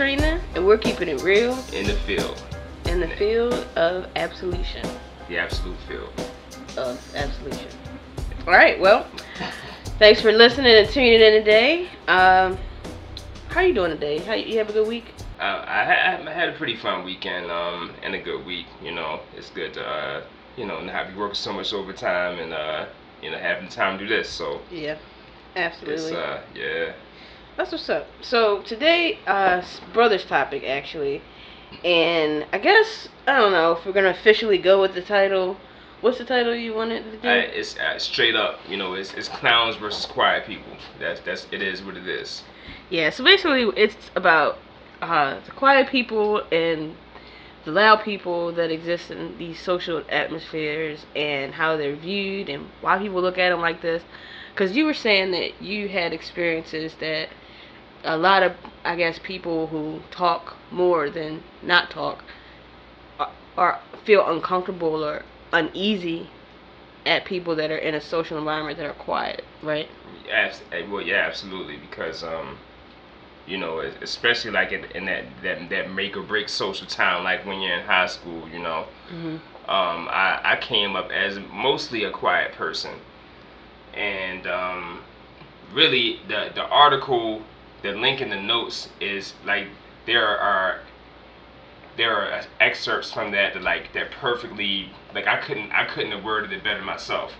Trina, and we're keeping it real in the field. in the field of absolution. The absolute field. Of absolution. All right, well, thanks for listening and tuning in today. Um, how are you doing today? How you have a good week? Uh, I, had, I had a pretty fun weekend um, and a good week. You know, it's good to uh, you know not be working so much overtime and uh, you know having time to do this. So Yeah, absolutely. uh, yeah. That's what's up. So today, uh, brothers topic actually, and I guess I don't know if we're gonna officially go with the title. What's the title you wanted to do? I, it's uh, straight up. You know, it's, it's clowns versus quiet people. That's that's it is what it is. Yeah, so basically it's about uh, the quiet people and the loud people that exist in these social atmospheres and how they're viewed and why people look at them like this. Because you were saying that you had experiences that a lot of, I guess, people who talk more than not talk are, are feel uncomfortable or uneasy at people that are in a social environment that are quiet, right? Abs- eh, well, yeah, absolutely. Because um, you know, especially like in, in that, that that make or break social time, like when you're in high school, you know. Mm-hmm. Um, I I came up as mostly a quiet person, and um, really the the article, the link in the notes is like there are there are excerpts from that that like that perfectly like I couldn't I couldn't have worded it better myself.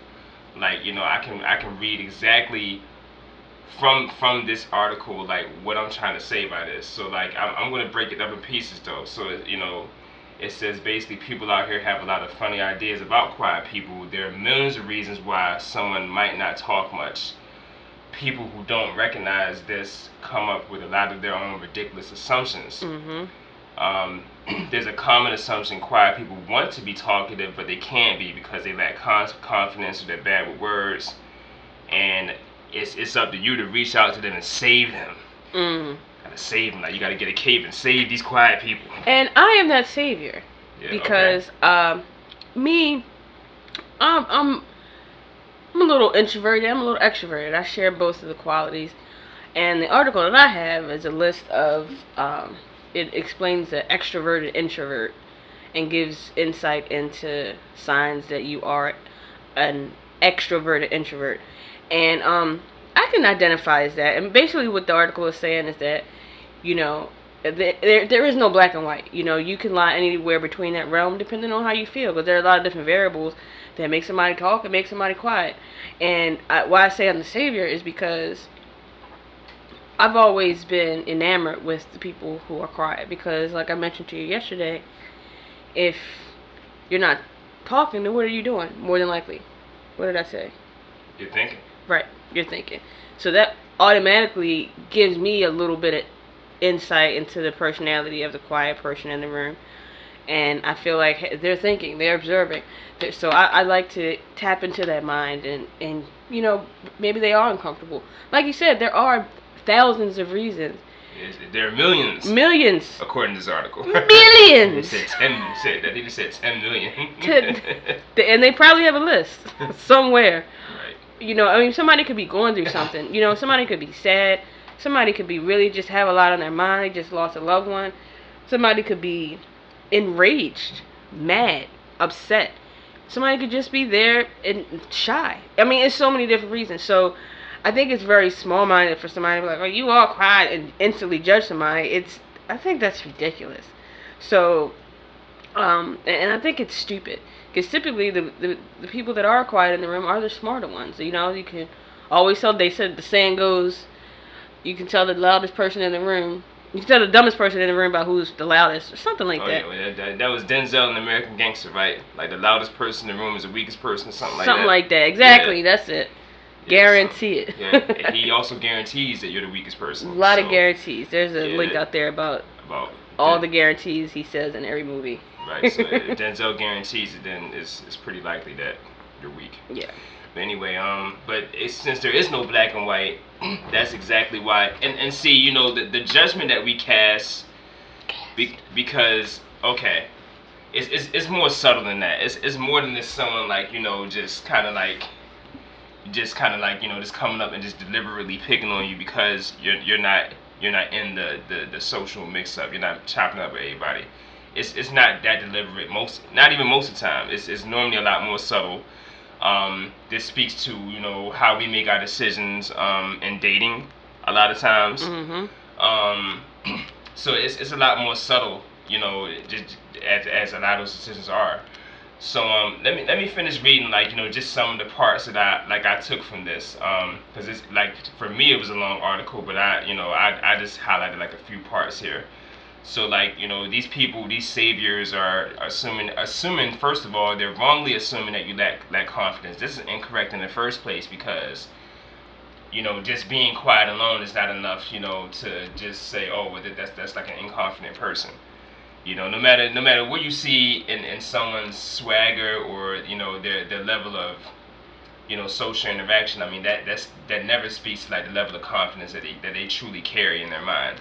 Like you know I can I can read exactly from from this article like what I'm trying to say by this. So like I'm I'm gonna break it up in pieces though. So you know it says basically people out here have a lot of funny ideas about quiet people. There are millions of reasons why someone might not talk much. People who don't recognize this come up with a lot of their own ridiculous assumptions. Mm-hmm. Um, there's a common assumption quiet people want to be talkative, but they can't be because they lack con- confidence or they're bad with words. And it's, it's up to you to reach out to them and save them. Mm. Gotta save them. Like, you gotta get a cave and save these quiet people. And I am that savior Yeah, okay. because um, me, I'm, I'm I'm a little introverted. I'm a little extroverted. I share both of the qualities. And the article that I have is a list of um, it explains the extroverted introvert and gives insight into signs that you are an extroverted introvert. And um, I can identify as that. And basically, what the article is saying is that, you know, there, there, there is no black and white. You know, you can lie anywhere between that realm depending on how you feel. Because there are a lot of different variables that make somebody talk and make somebody quiet. And I, why I say I'm the savior is because I've always been enamored with the people who are quiet. Because, like I mentioned to you yesterday, if you're not talking, then what are you doing? More than likely. What did I say? You're thinking. Right, you're thinking. So that automatically gives me a little bit of insight into the personality of the quiet person in the room. And I feel like they're thinking, they're observing. So I, I like to tap into that mind and, and, you know, maybe they are uncomfortable. Like you said, there are thousands of reasons. There are millions, Millions. according to this article. Millions. They said 10, they said, that even said 10 million. Ten- And they probably have a list somewhere. right. you know, I mean, somebody could be going through something. You know, somebody could be sad. Somebody could be really just have a lot on their mind. They just lost a loved one. Somebody could be enraged, mad, upset. Somebody could just be there and shy. I mean, it's so many different reasons. So, I think it's very small-minded for somebody to be like, "Oh, you all quiet," and instantly judge somebody. It's, I think that's ridiculous. So, um, and, and I think it's stupid because typically the, the the people that are quiet in the room are the smarter ones. You know, you can always tell. They said the saying goes, you can tell the loudest person in the room. You tell the dumbest person in the room about who's the loudest, or something like Oh, that. yeah, well, that, that, was Denzel in American Gangster, right? Like the loudest person in the room is the weakest person, something like something that. Something like that. Exactly. That's it. Yeah, Guarantee it. yeah, and he also guarantees that you're the weakest person. A lot of guarantees. There's a Yeah. link out there about About all Den- the guarantees he says in every movie. Right, so if Denzel guarantees it, then it's, it's pretty likely that you're weak. Yeah. But anyway, um, but since there is no black and white, that's exactly why. And and see, you know, the the judgment that we cast, be, because okay, it's, it's it's more subtle than that. It's it's more than just someone like you know just kind of like just kind of like you know just coming up and just deliberately picking on you because you're you're not you're not in the the, the social mix up. You're not chopping up with everybody. It's it's not that deliberate. Most not even most of the time. It's it's normally a lot more subtle. Um, this speaks to you know how we make our decisions um, in dating a lot of times. Mm-hmm. Um, so it's, it's a lot more subtle, you know, just as, as a lot of those decisions are. So um, let me let me finish reading like you know just some of the parts that I like I took from this because it's like for me it was a long article, but I you know I I just highlighted like a few parts here. So like you know these people these saviors are assuming assuming first of all they're wrongly assuming that you lack lack confidence. This is incorrect in the first place because you know, just being quiet alone is not enough, you know, to just say, oh, well, that's that's like an inconfident person. You know, no matter no matter what you see in, in someone's swagger or you know their their level of you know social interaction, I mean that that's that never speaks to like the level of confidence that they that they truly carry in their mind.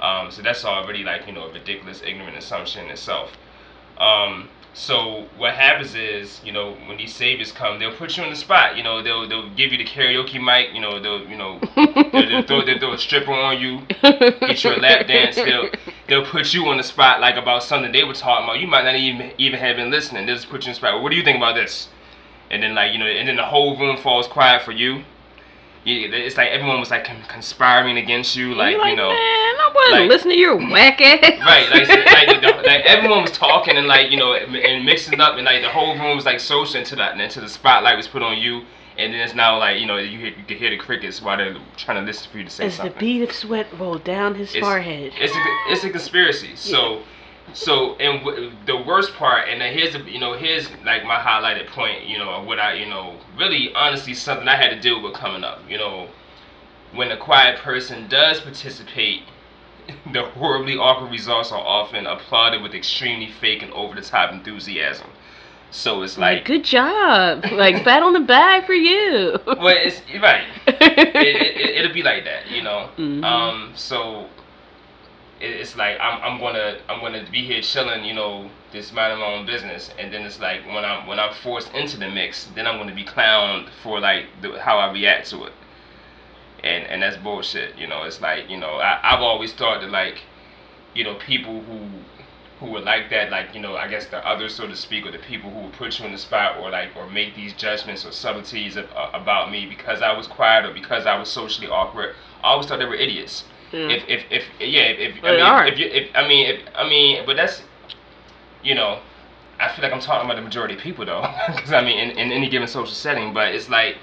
Um, so that's already like you know a ridiculous, ignorant assumption itself. Um, so what happens is, you know, when these saviors come, they'll put you on the spot. You know, they'll they'll give you the karaoke mic. You know, they'll you know they'll, they'll, throw, they'll throw a stripper on you, get you a lap dance. They'll they'll put you on the spot like about something they were talking about. You might not even even have been listening. They'll just put you on the spot. Well, what do you think about this? And then like you know, and then the whole room falls quiet for you yeah, it's like everyone was like conspiring against you, like, like you know. Man, I wasn't like- listening to your whack ass. Right, like, like, the, like everyone was talking and like you know and mixing up and like the whole room was like social into that and into the spotlight was put on you and then it's now like you know you hear, you can hear the crickets while they're trying to listen for you to say As the bead of sweat rolled down his It's- forehead. It's a it's a conspiracy. So so and w- the worst part and here's the you know here's like my highlighted point you know of what I you know really honestly something I had to deal with coming up you know when a quiet person does participate the horribly awkward results are often applauded with extremely fake and over the top enthusiasm. So it's like, like, good job. Like, pat on the back for you. well, it's right. It, it, it, it'll be like that, you know. Mhm. Um, so it, it's like I'm, I'm gonna I'm gonna be here chilling, you know, just minding my own business, and then it's like when I'm when I'm forced into the mix, then I'm gonna be clowned for like the, how I react to it, and and that's bullshit. You know, it's like you know I, I've always thought that like, you know, people who who were like that, like you know, I guess the others, so to speak, or the people who would put you in the spot, or like, or make these judgments or subtleties of, uh, about me because I was quiet or because I was socially awkward. I always thought they were idiots. Mm. If, if, if, yeah, if, if I mean, are. if you, if, I mean, if, I mean, but that's, you know, I feel like I'm talking about the majority of people though, because I mean, in, in any given social setting, but it's like,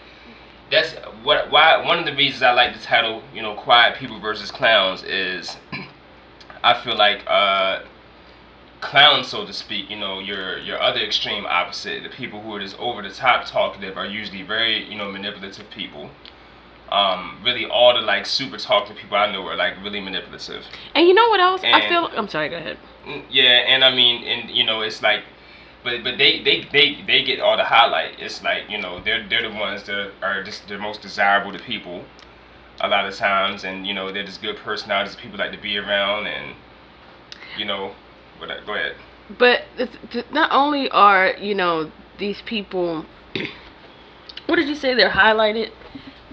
that's what, why, one of the reasons I like the title, you know, Quiet People versus Clowns is, I feel like, uh, clowns, so to speak, you know, your your other extreme opposite, the people who are just over the top talkative are usually very, you know, manipulative people. Um, really all the like super talkative people I know are like really manipulative. and you know what else? I feel. I'm sorry. Go ahead. Mm, Yeah, and I mean, and you know, it's like, but but they they they they get all the highlight. It's like you know, they're they're the ones that are just the most desirable to people, a lot of times, and you know, they're just good personalities people like to be around, and you know, but go ahead. But not only are you know these people, what did you say? They're highlighted.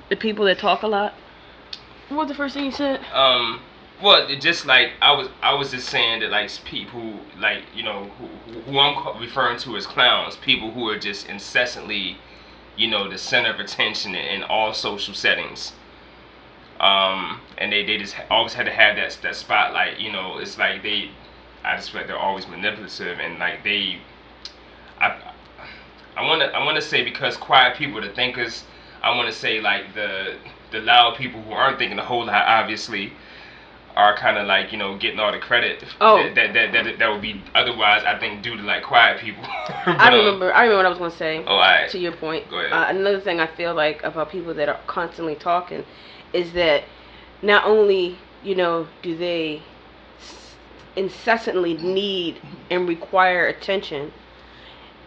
The people that talk a lot. What was the first thing you said? Um, well, it just like I was, I was just saying that like people, like you know, who, who I'm referring to as clowns, people who are just incessantly, you know, the center of attention in, in all social settings. Um, and they, they just always had to have that that spotlight. You know, it's like they, I just feel like they're always manipulative and like they, I, I wanna I wanna say because quiet people, the thinkers, I wanna say like the the loud people who aren't thinking a whole lot, obviously, are kind of like you know getting all the credit Oh. that, that, that that that would be otherwise I think due to like quiet people. But, I um, remember. I remember what I was gonna say. Oh, alright. To your point. Go ahead. Uh, another thing I feel like about people that are constantly talking is that not only you know do they incessantly need and require attention,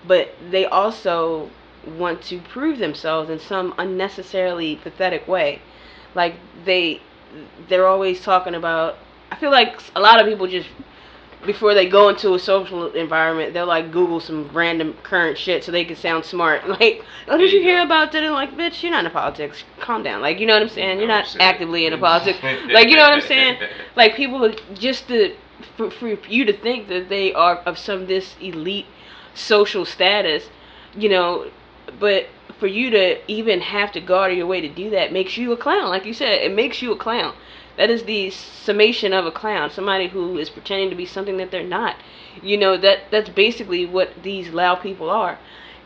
but they also want to prove themselves in some unnecessarily pathetic way. Like they they're always talking about I feel like a lot of people just before they go into a social environment, they'll like Google some random current shit so they can sound smart. Like, oh, did you hear about that? And like, bitch, you're not in politics. Calm down. Like, you know what I'm saying? You're not actively in politics. Like, you know what I'm saying? Like, people just to for, for you to think that they are of some this elite social status, you know, but for you to even have to go out of your way to do that makes you a clown. Like you said, it makes you a clown. That is the summation of a clown, somebody who is pretending to be something that they're not. You know that that's basically what these loud people are,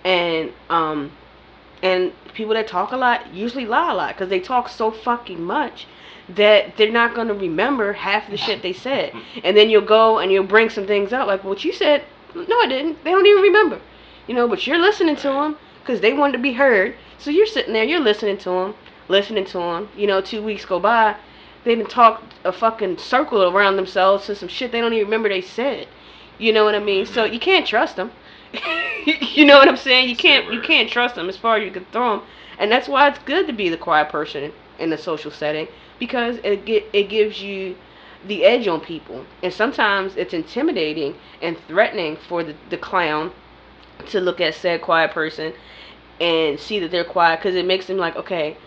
and um, and people that talk a lot usually lie a lot because they talk so fucking much that they're not gonna remember half the shit they said, and then you'll go and you'll bring some things out like what you said. No, I didn't. They don't even remember. You know, but you're listening to them because they wanted to be heard. So you're sitting there, you're listening to them, listening to them. You know, two weeks go by, they didn't talk a fucking circle around themselves to some shit they don't even remember they said. You know what I mean? So you can't trust them. you know what I'm saying? You can't you can't trust them as far as you can throw them, and that's why it's good to be the quiet person in a social setting because it get it gives you the edge on people, and sometimes it's intimidating and threatening for the, the clown to look at said quiet person and see that they're quiet because it makes them like okay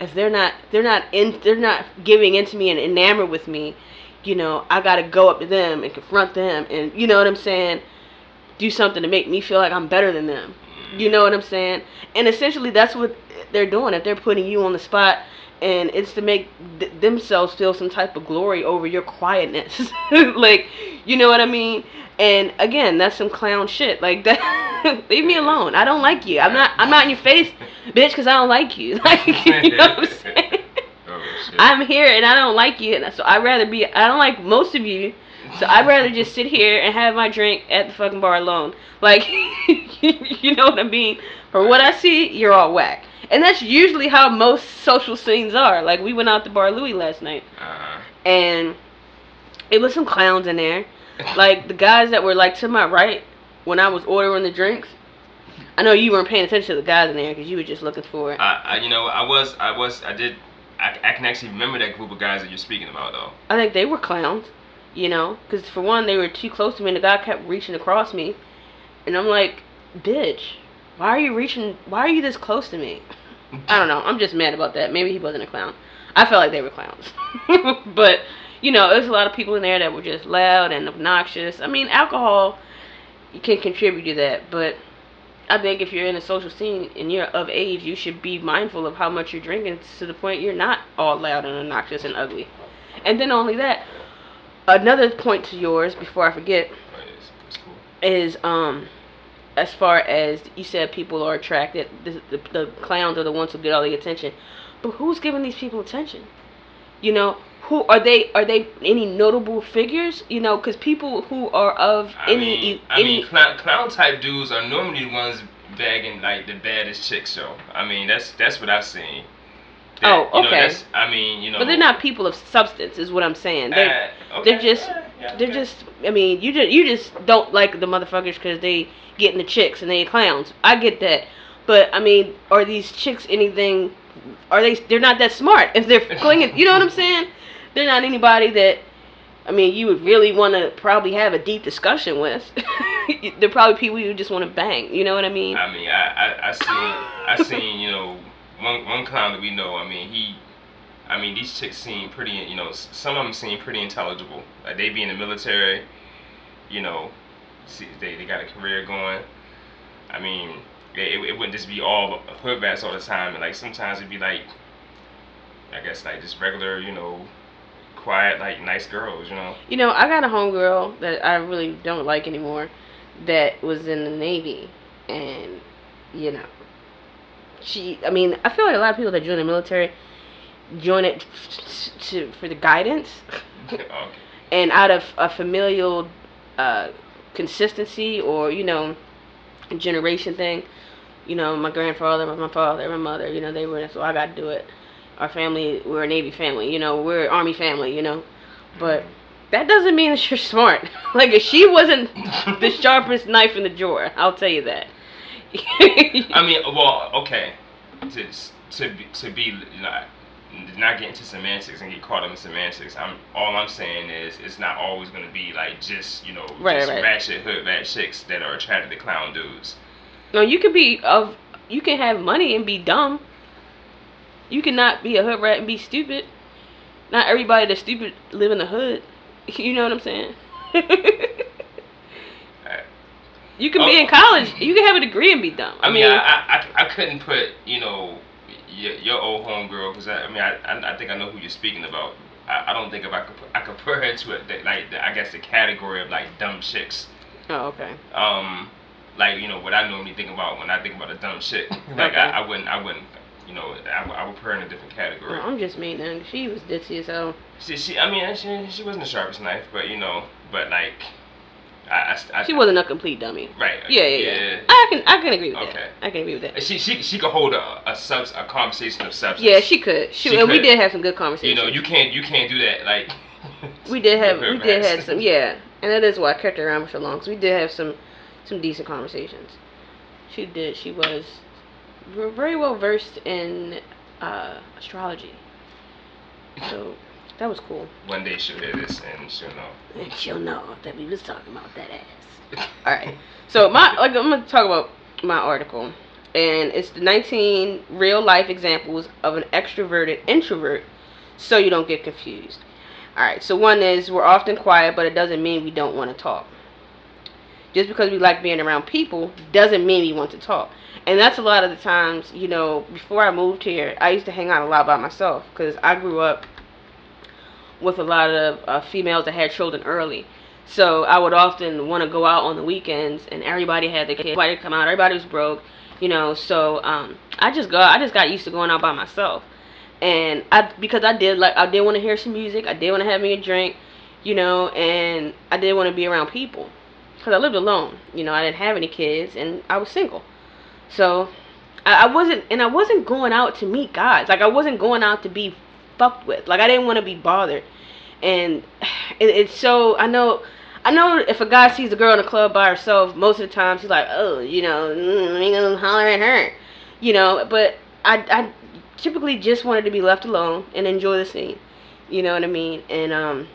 if they're not they're not in they're not giving into me and enamored with me you know i gotta go up to them and confront them and you know what i'm saying do something to make me feel like i'm better than them. You know what i'm saying? And essentially that's what they're doing. If they're putting you on the spot and it's to make th- themselves feel some type of glory over your quietness. Like you know what i mean and again, that's some clown shit. Like that, leave me alone. I don't like you. I'm not. I'm not in your face, bitch, because I don't like you. Like you know what I'm saying? Oh, I'm here and I don't like you, and so I'd rather be. I don't like most of you, so I'd rather just sit here and have my drink at the fucking bar alone. Like, you know what I mean? For what I see, you're all whack, and that's usually how most social scenes are. Like we went out to Bar Louie last night, uh-huh. and it was some clowns in there like the guys that were like to my right when I was ordering the drinks. I know you weren't paying attention to the guys in there because you were just looking for it. I, I, you know, I was, I was, I did. I, I can actually remember that group of guys that you're speaking about, though. I think they were clowns, you know, because for one, they were too close to me, and the guy kept reaching across me, and I'm like, bitch, why are you reaching? Why are you this close to me? I don't know. I'm just mad about that. Maybe he wasn't a clown. I felt like they were clowns, but you know, there's a lot of people in there that were just loud and obnoxious. I mean, alcohol can contribute to that, but I think if you're in a social scene and you're of age, you should be mindful of how much you're drinking to the point you're not all loud and obnoxious and ugly. And then only that, another point to yours before I forget is um as far as you said people are attracted the, the, the clowns are the ones who get all the attention but who's giving these people attention you know who are they? Are they any notable figures? You know, because people who are of I any mean, I any mean, clown, clown type dudes are normally the ones bagging like the baddest chicks. So I mean, that's that's what I've seen. That, oh, okay. Know, I mean, you know, but they're not people of substance, is what I'm saying. They're uh, okay. they're just yeah, yeah, they're okay. just. I mean, you just you just don't like the motherfuckers because they getting the chicks and they clowns. I get that, but I mean, are these chicks anything? Are they? They're not that smart. If they're clinging, you know what I'm saying? They're not anybody that I mean you would really want to probably have a deep discussion with. they're probably people you just want to bang. You know what I mean? I mean, I I, I seen I seen you know one one clown that we know. I mean he. I mean, these chicks seem pretty, you know, some of them seem pretty intelligible. Like, they be in the military, you know, see, they, they got a career going. I mean, it, it wouldn't just be all hood rats all the time. And, like, sometimes it'd be, like, I guess, like, just regular, you know, quiet, like nice girls, you know. You know, I got a homegirl that I really don't like anymore that was in the Navy, and you know, she. I mean, I feel like a lot of people that join the military join it to for the guidance, okay. and out of a familial uh, consistency or you know, generation thing. You know, my grandfather, my father, my mother. You know, they were so I got to do it our family, we're a Navy family, you know, we're Army family, you know. But that doesn't mean that you're smart. like, if she wasn't the sharpest knife in the drawer, I'll tell you that. I mean, well, okay. To, to, be, to be like, not get into semantics and get caught up in semantics. I'm all I'm saying is it's not always gonna be like just you know Right, just right. ratchet hood rat chicks that are attracted to clown dudes. No, you could be of. You can have money and be dumb. You cannot be a hood rat and be stupid. Not everybody that's stupid live in the hood. You know what I'm saying? You can Oh. be in college. You can have a degree and be dumb. I mean, I, I, I, I couldn't put you know your, your old homegirl because I, I mean I, I I think I know who you're speaking about. I, I don't think if I could put, I could put her into it that, like the, I guess the category of like dumb chicks. oh, okay. Um, like you know what I normally think about when I think about a dumb chick. like Okay. I, I wouldn't I wouldn't you know I, I would put her in a different category. No, I'm just mean. Then she was ditzy as hell. She, she I mean she, she wasn't the sharpest knife, but you know but like I, I, I She wasn't a complete dummy. right. Yeah, yeah, yeah. I can I can agree with Okay. that. I can agree with that. She she she could hold a a, subs, a conversation of substance. Yeah, she could. She, She and we did have some good conversations. You know, you can't you can't do that like. we did have we did have some yeah, and that is why I kept her around for so long. Cause we did have some some decent conversations. She did. She was very well versed in uh, astrology. So that was cool. One day she'll hear this and she'll know. And she'll know that we was talking about that ass. All right. So my like I'm gonna talk about my article, and it's the 19 real life examples of an extroverted introvert, so you don't get confused. All right. So one is we're often quiet, but it doesn't mean we don't want to talk. Just because we like being around people doesn't mean we want to talk. And that's a lot of the times, you know, before I moved here, I used to hang out a lot by myself because I grew up with a lot of uh, females that had children early. So I would often want to go out on the weekends, and everybody had their kids. Everybody come out. Everybody was broke, you know. So um, I just go. I just got used to going out by myself, and I because I did like I did want to hear some music. I did want to have me a drink, you know, and I did want to be around people because I lived alone. You know, I didn't have any kids, and I was single. So I, I wasn't, and I wasn't going out to meet guys. Like I wasn't going out to be fucked with. Like I didn't want to be bothered. And it, it's so I know I know if a guy sees a girl in a club by herself, most of the time he's like, oh, you know, mm, ain't gonna holler at her, you know. But I I typically just wanted to be left alone and enjoy the scene. You know what I mean? And um,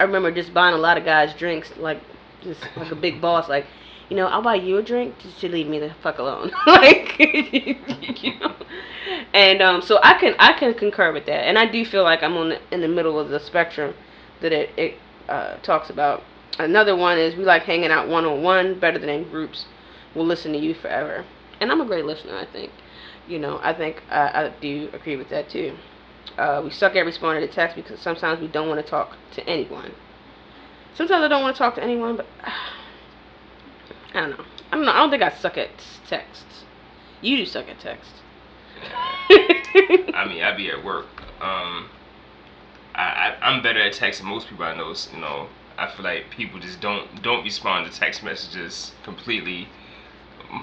I remember just buying a lot of guys drinks, like just like a big boss, like. You know, I'll buy you a drink just to leave me the fuck alone. like, you know, and um, so I can I can concur with that, and I do feel like I'm on the, in the middle of the spectrum that it it uh, talks about. Another one is we like hanging out one on one better than in groups. We'll listen to you forever, and I'm a great listener. I think, you know, I think I, I do agree with that too. Uh, we suck at responding to text because sometimes we don't want to talk to anyone. Sometimes I don't want to talk to anyone, but I don't know. I don't know. I don't think I suck at texts. You do suck at text. I mean, I be at work. Um, I, I I'm better at texting most people I know. You know, I feel like people just don't don't respond to text messages completely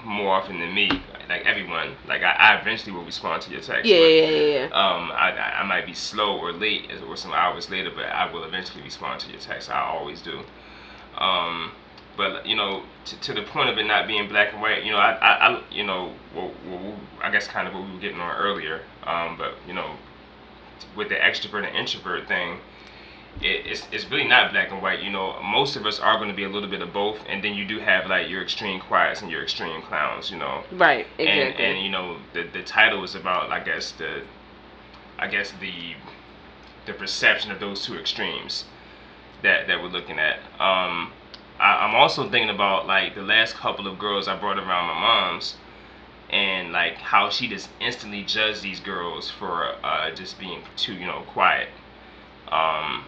more often than me. Like everyone, like I, I eventually will respond to your text. yeah, but, yeah, yeah, yeah. Um, I, I I might be slow or late or some hours later, but I will eventually respond to your text. I always do. Um, but you know, to, to the point of it not being black and white, you know, I, I, I you know, well, well, I guess kind of what we were getting on earlier. Um, but you know, with the extrovert and introvert thing, it, it's it's really not black and white. You know, most of us are going to be a little bit of both, and then you do have like your extreme quiets and your extreme clowns. You know, Right, and exactly. and you know the the title is about I guess the I guess the the perception of those two extremes that that we're looking at. Um, I, I'm also thinking about like the last couple of girls I brought around my mom's, and like how she just instantly judged these girls for uh, just being too you know quiet, um,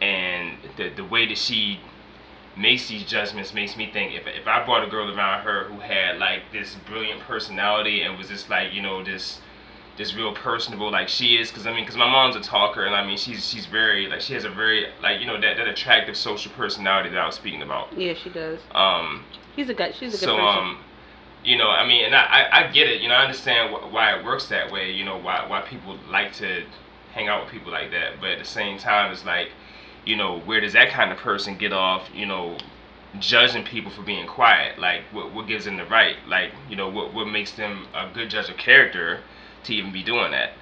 and the the way that she makes these judgments makes me think if, if I brought a girl around her who had like this brilliant personality and was just like you know this this real personable like she is because I mean because my mom's a talker and I mean she's she's very like she has a very like you know that, that attractive social personality that I was speaking about yeah, she does. um He's a guy. She's a good so person. um you know I mean and I, I, I get it you know I understand wh- why it works that way you know why why people like to hang out with people like that but at the same time it's like you know where does that kind of person get off you know judging people for being quiet like what, what gives them the right like you know what, what makes them a good judge of character to even be doing that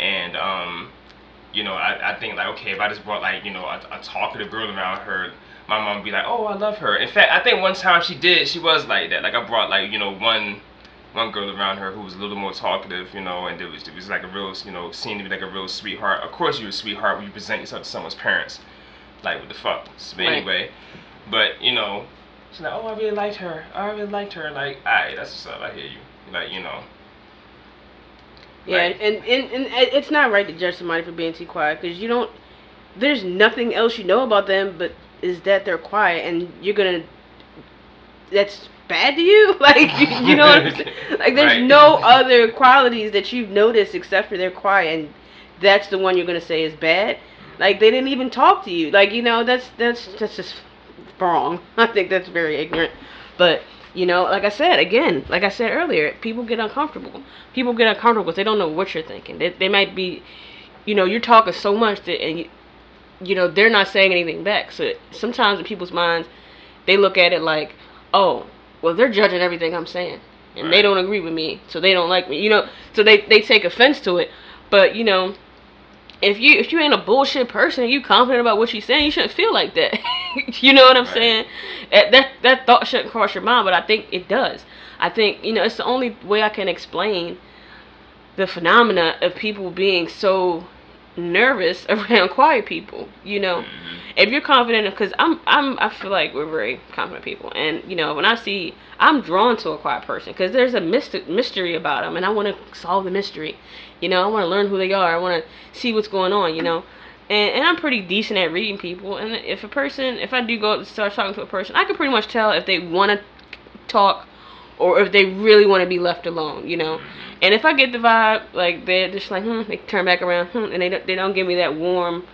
and um, you know, I, I think like okay, if I just brought like you know a, a talkative girl around her, my mom would be like, oh, I love her. In fact, I think one time she did, she was like that. Like I brought like you know one one girl around her who was a little more talkative, you know, and it was it was like a real, you know, seemed to be like a real sweetheart. Of course, you're a sweetheart when you present yourself to someone's parents. Like what the fuck? But Right. anyway, but you know, she's like, oh, I really liked her. I really liked her. Like, alright, that's what's up. I hear you. Like, you know. Yeah, Like- and, and and it- it's not right to judge somebody for being too quiet because you don't. There's nothing else you know about them, but is that they're quiet, and you're gonna. That's bad to you, like you, you know what I'm saying? Like there's Right. no other qualities that you've noticed except for they're quiet, and that's the one you're gonna say is bad. Like they didn't even talk to you. Like you know that's that's that's just wrong. I think that's very ignorant. But you know, like I said again, like I said earlier, people get uncomfortable. People get uncomfortable because they don't know what you're thinking. They they might be, you know, you're talking so much that and you, you know they're not saying anything back. So sometimes in people's minds, they look at it like, oh, well they're judging everything I'm saying, and they don't agree with me, so they don't like me. You know, so they they take offense to it. But you know, if you if you ain't a bullshit person and you confident about what you're saying, you shouldn't feel like that. you know what I'm Right. saying? That, that thought shouldn't cross your mind, but I think it does. I think you know it's the only way I can explain the phenomena of people being so nervous around quiet people. You know, Mhm. if you're confident, because I'm I'm I feel like we're very confident people, and you know when I see I'm drawn to a quiet person because there's a myst- mystery about them, and I want to solve the mystery. You know, I want to learn who they are. I want to see what's going on. You know, and and I'm pretty decent at reading people. And if a person, if I do go start talking to a person, I can pretty much tell if they want to talk or if they really want to be left alone. You know, and if I get the vibe like they're just like hmm, they turn back around hmm, and they don't, they don't give me that warm,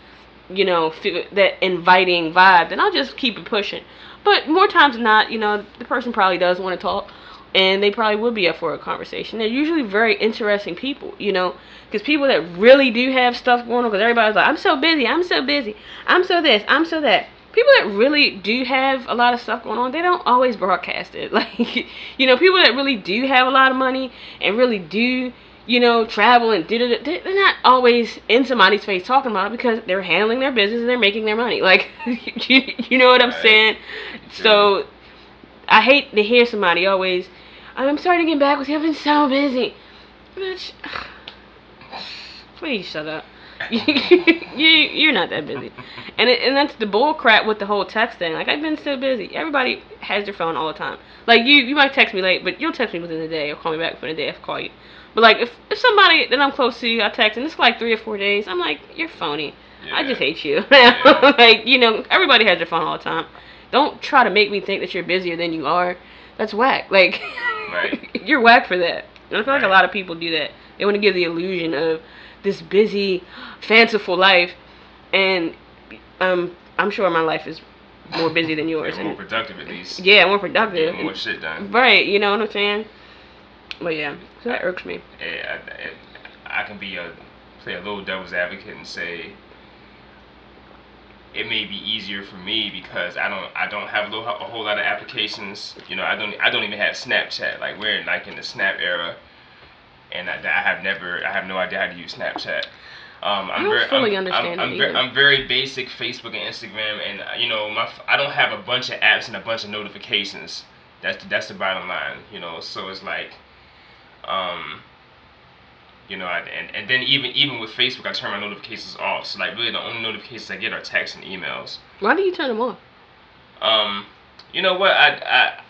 you know, fe- that inviting vibe, then I'll just keep it pushing. But more times than not, you know, the person probably does want to talk, and they probably would be up for a conversation. They're usually very interesting people, you know, because people that really do have stuff going on, because everybody's like, I'm so busy, I'm so busy, I'm so this, I'm so that. People that really do have a lot of stuff going on, they don't always broadcast it. Like, you know, people that really do have a lot of money and really do, you know, travel and do it, they're not always in somebody's face talking about it because they're handling their business and they're making their money. Like, you, you know what I'm saying? So, I hate to hear somebody always, I'm sorry to get back with you, I've been so busy. Bitch, please shut up. you, you're not that busy. And it, and that's the bull crap with the whole text thing. Like I've been so busy. Everybody has their phone all the time. Like you, you might text me late, but you'll text me within the day or call me back within the day if I call you. But like if, if somebody that I'm close to, I text and it's like three or four days, I'm like, you're phony. I just hate you. Yeah. like you know, everybody has their phone all the time. Don't try to make me think that you're busier than you are. That's whack. Like Right. you're whack for that. And I feel like a lot of people do that. They want to give the illusion of this busy, fanciful life, and um, I'm sure my life is more busy than yours. Yeah, more And productive at least. yeah, more productive. Get more shit done. Right, you know what I'm saying? But yeah, so that irks me. Yeah, I, I, I can be a play a little devil's advocate and say it may be easier for me because I don't I don't have a, little, a whole lot of applications. You know, I don't I don't even have Snapchat. Like we're in, like in the Snap era, and I, I have never I have no idea how to use Snapchat. Um, I'm don't very, fully I'm, understand I'm, I'm, very, either. I'm very basic Facebook and Instagram, and uh, you know my I don't have a bunch of apps and a bunch of notifications. That's the, that's the bottom line. You know, so it's like, um, you know, and and then even even with Facebook, I turn my notifications off. So like really, the only notifications I get are texts and emails. Why do you turn them off? Um, you know what? I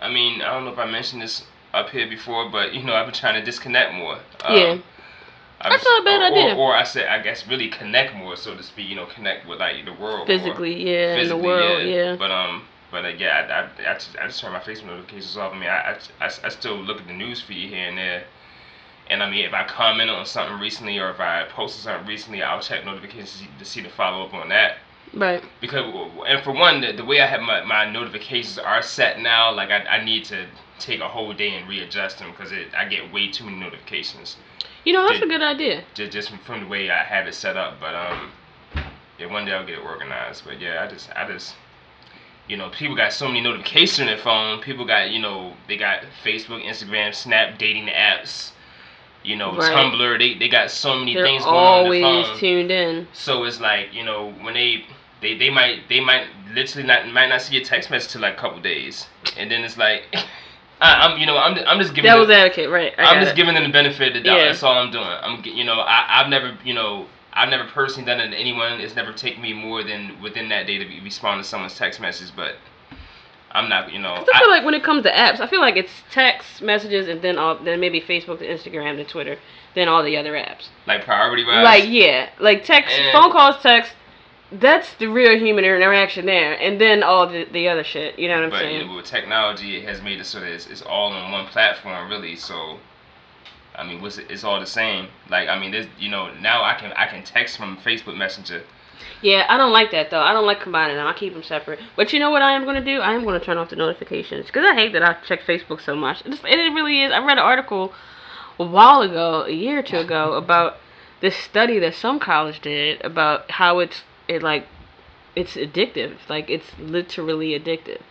I I mean, I don't know if I mentioned this up here before, but you know, I've been trying to disconnect more. Um, Yeah. I That's not a bad or, idea. Or, or I said, I guess, really connect more, so to speak. You know, connect with like the world. more. Physically, yeah, in the Physically, world, yeah. But um, but uh, yeah, I, I, I, just, I just turn my Facebook notifications off. I mean, I, I, I, I still look at the news feed here and there. And I mean, if I comment on something recently or if I posted something recently, I'll check notifications to see, to the follow up on that Right. because and for one the, the way i have my, my notifications are set now like I, I need to take a whole day and readjust them because i get way too many notifications You know, that's a good idea. just, just from, from the way i have it set up but um yeah one day i'll get it organized but yeah i just i just you know people got so many notifications on their phone people got you know they got facebook instagram snap dating apps you know, Right. Tumblr. They they got so many They're things going on always on the phone. tuned in. So it's like you know when they they they might they might literally not might not see a text message till like a couple days, and then it's like I, I'm you know I'm I'm just giving That was them, advocate, right? I I'm just it. giving them the benefit of the doubt. Yeah. That's all I'm doing. I'm you know I I've never you know. I've never personally done it to anyone. It's never taken me more than within that day to be, respond to someone's text message, but I'm not, you know. I feel like when it comes to apps, I feel like it's text messages and then all, then maybe Facebook, to Instagram, to Twitter, then all the other apps. like priority wise. Like yeah, like text, And- phone calls, text. That's the real human interaction there, and then all the the other shit. You know what I'm But saying? you know, with technology, it has made it so that it's, it's all on one platform, really. So, I mean, what's it, it's all the same. Like, I mean, there's, you know, now I can I can text from Facebook Messenger. Yeah, I don't like that though. I don't like combining them. I keep them separate. But you know what I am going to do? I am going to turn off the notifications because I hate that I check Facebook so much. It's, it really is. I read an article a while ago, a year or two ago, about this study that some college did about how it's it like it's addictive. Like it's literally addictive.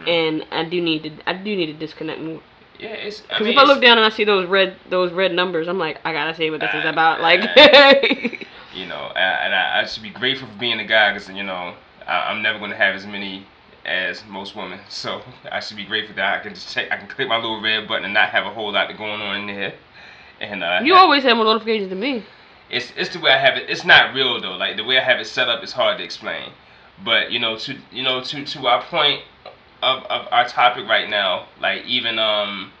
Mhm. And I do need to I do need to disconnect more. Yeah, it's. Because if I look down and I see those red those red numbers, I'm like, I gotta see what this is Uh, about. Like, you know, and I, I should be grateful for being a guy because you know I, I'm never going to have as many as most women. So I should be grateful that I can just check, I can click my little red button and not have a whole lot going on in there. And uh, you always have more notifications than me. it's it's the way I have it. It's not real though. Like the way I have it set up is hard to explain. But you know, to you know, to to our point of, of our topic right now, like even um,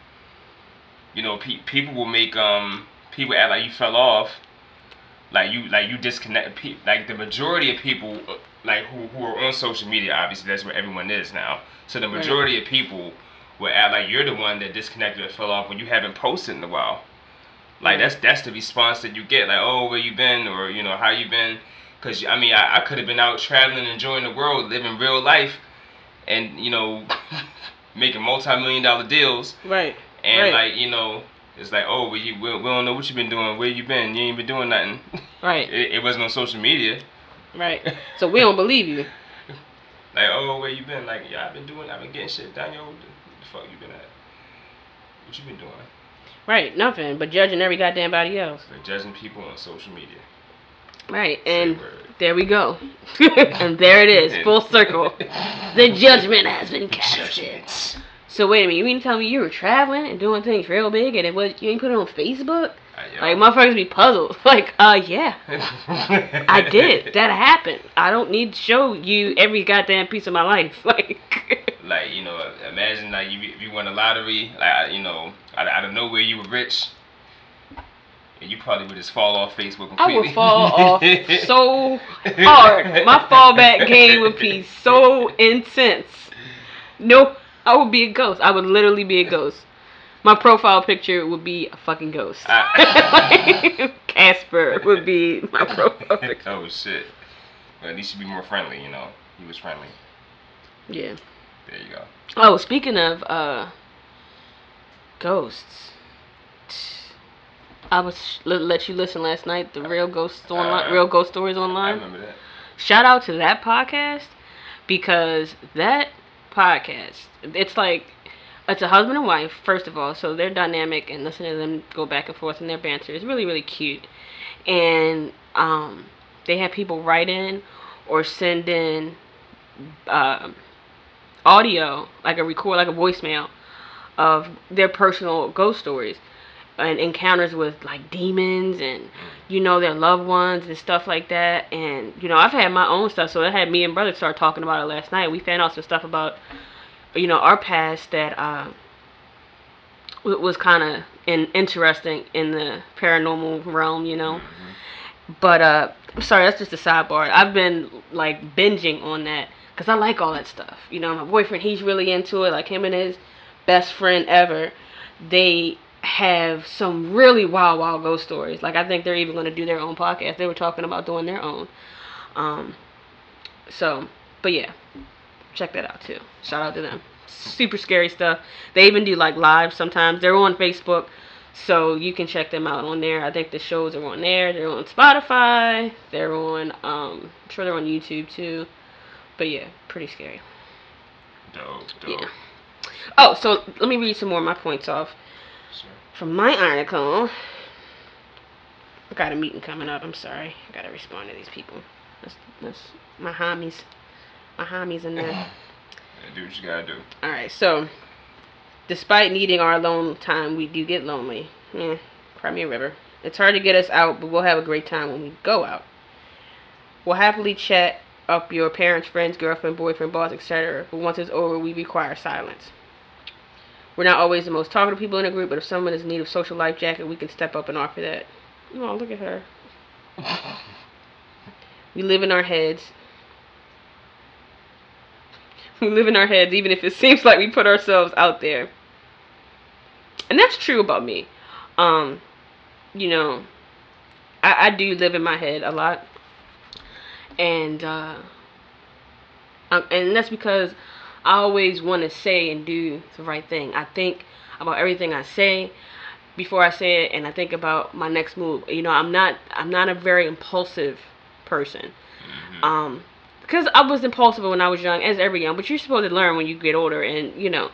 you know, pe- people will make um, people act like you fell off, like you like you disconnect. Pe- like the majority of people, uh, like who who are on social media, obviously that's where everyone is now. So the Right. majority of people will act like you're the one that disconnected or fell off when you haven't posted in a while. Like that's that's the response that you get. Like, oh, where you been, or you know, how you been? Because I mean, I, I could have been out traveling, enjoying the world, living real life, and you know, making multi-million dollar deals. Right. And Right. like you know, it's like, oh, well, we, we don't know what you've been doing. Where you been? You ain't been doing nothing. Right. it, it wasn't on social media. Right. So we don't believe you. Like, oh, where you been? Like, yeah, I've been doing. I've been getting shit done. Yo, what the, fuck you been at? What you been doing? Right. Nothing. But judging every goddamn body else. Like judging people on social media. Right. And there we go. and there it is. Full circle. The judgment has been casted. So wait a minute. You mean to tell me you were traveling and doing things real big and it was you ain't put it on Facebook? Uh. Like motherfuckers be puzzled. Like, uh, yeah. I did. That happened. I don't need to show you every goddamn piece of my life. Like, like you know, imagine like you if you won the lottery, like you know, out, out of nowhere you were rich, and you probably would just fall off Facebook completely. I would fall off so hard. My fallback game would be so intense. No, I would be a ghost. I would literally be a ghost. My profile picture would be a fucking ghost. I- Casper would be my profile picture. oh shit! But at least you be more friendly, you know. He was friendly. Yeah. There you go. Oh, speaking of uh ghosts. I was let, let you listen last night. The real ghosts online, Uh, real ghost stories I online. remember that. Shout out to that podcast because that podcast, it's like it's a husband and wife first of all, so they're dynamic and listening to them go back and forth in their banter is really really cute, and um, they have people write in or send in um audio like a record like a voicemail of their personal ghost stories and encounters with like demons and you know their loved ones and stuff like that. And you know i've had my own stuff so i had me and brother start talking about it last night. We found out some stuff about you know our past that uh was kind of in, interesting in the paranormal realm you know? Mhm. but uh I'm sorry that's just a sidebar. I've been like binging on that because i like all that stuff. You know my boyfriend he's really into it. Like him and his best friend ever they have some really wild wild ghost stories like i think they're even going to do their own podcast they were talking about doing their own um so but yeah check that out too shout out to them super scary stuff they even do like live sometimes they're on facebook so you can check them out on there. I think the shows are on there. They're on Spotify. They're on um I'm sure they're on YouTube too. But yeah, pretty scary. Dope, dope. Yeah. Oh, so let me read some more of my points off. From my article. I got a meeting coming up. I'm sorry. I gotta respond to these people. That's that's my homies. My homies in there. Yeah, do what you gotta do. All right. So, despite needing our alone time, we do get lonely. Yeah, cry me a river. It's hard to get us out, but we'll have a great time when we go out. We'll happily chat up your parents, friends, girlfriend, boyfriend, boss, etc. But once it's over, we require silence. We're not always the most talkative people in a group, but if someone is in need of social life jacket, we can step up and offer that. Oh, look at her. We live in our heads. We live in our heads, even if it seems like we put ourselves out there. And that's true about me. Um, you know, I, I do live in my head a lot. And, uh, um, and that's because I always want to say and do the right thing. I think about everything I say before I say it, and I think about my next move. You know, I'm not I'm not a very impulsive person. Mhm. Um, because I was impulsive when I was young, as every young. But you're supposed to learn when you get older, and you know,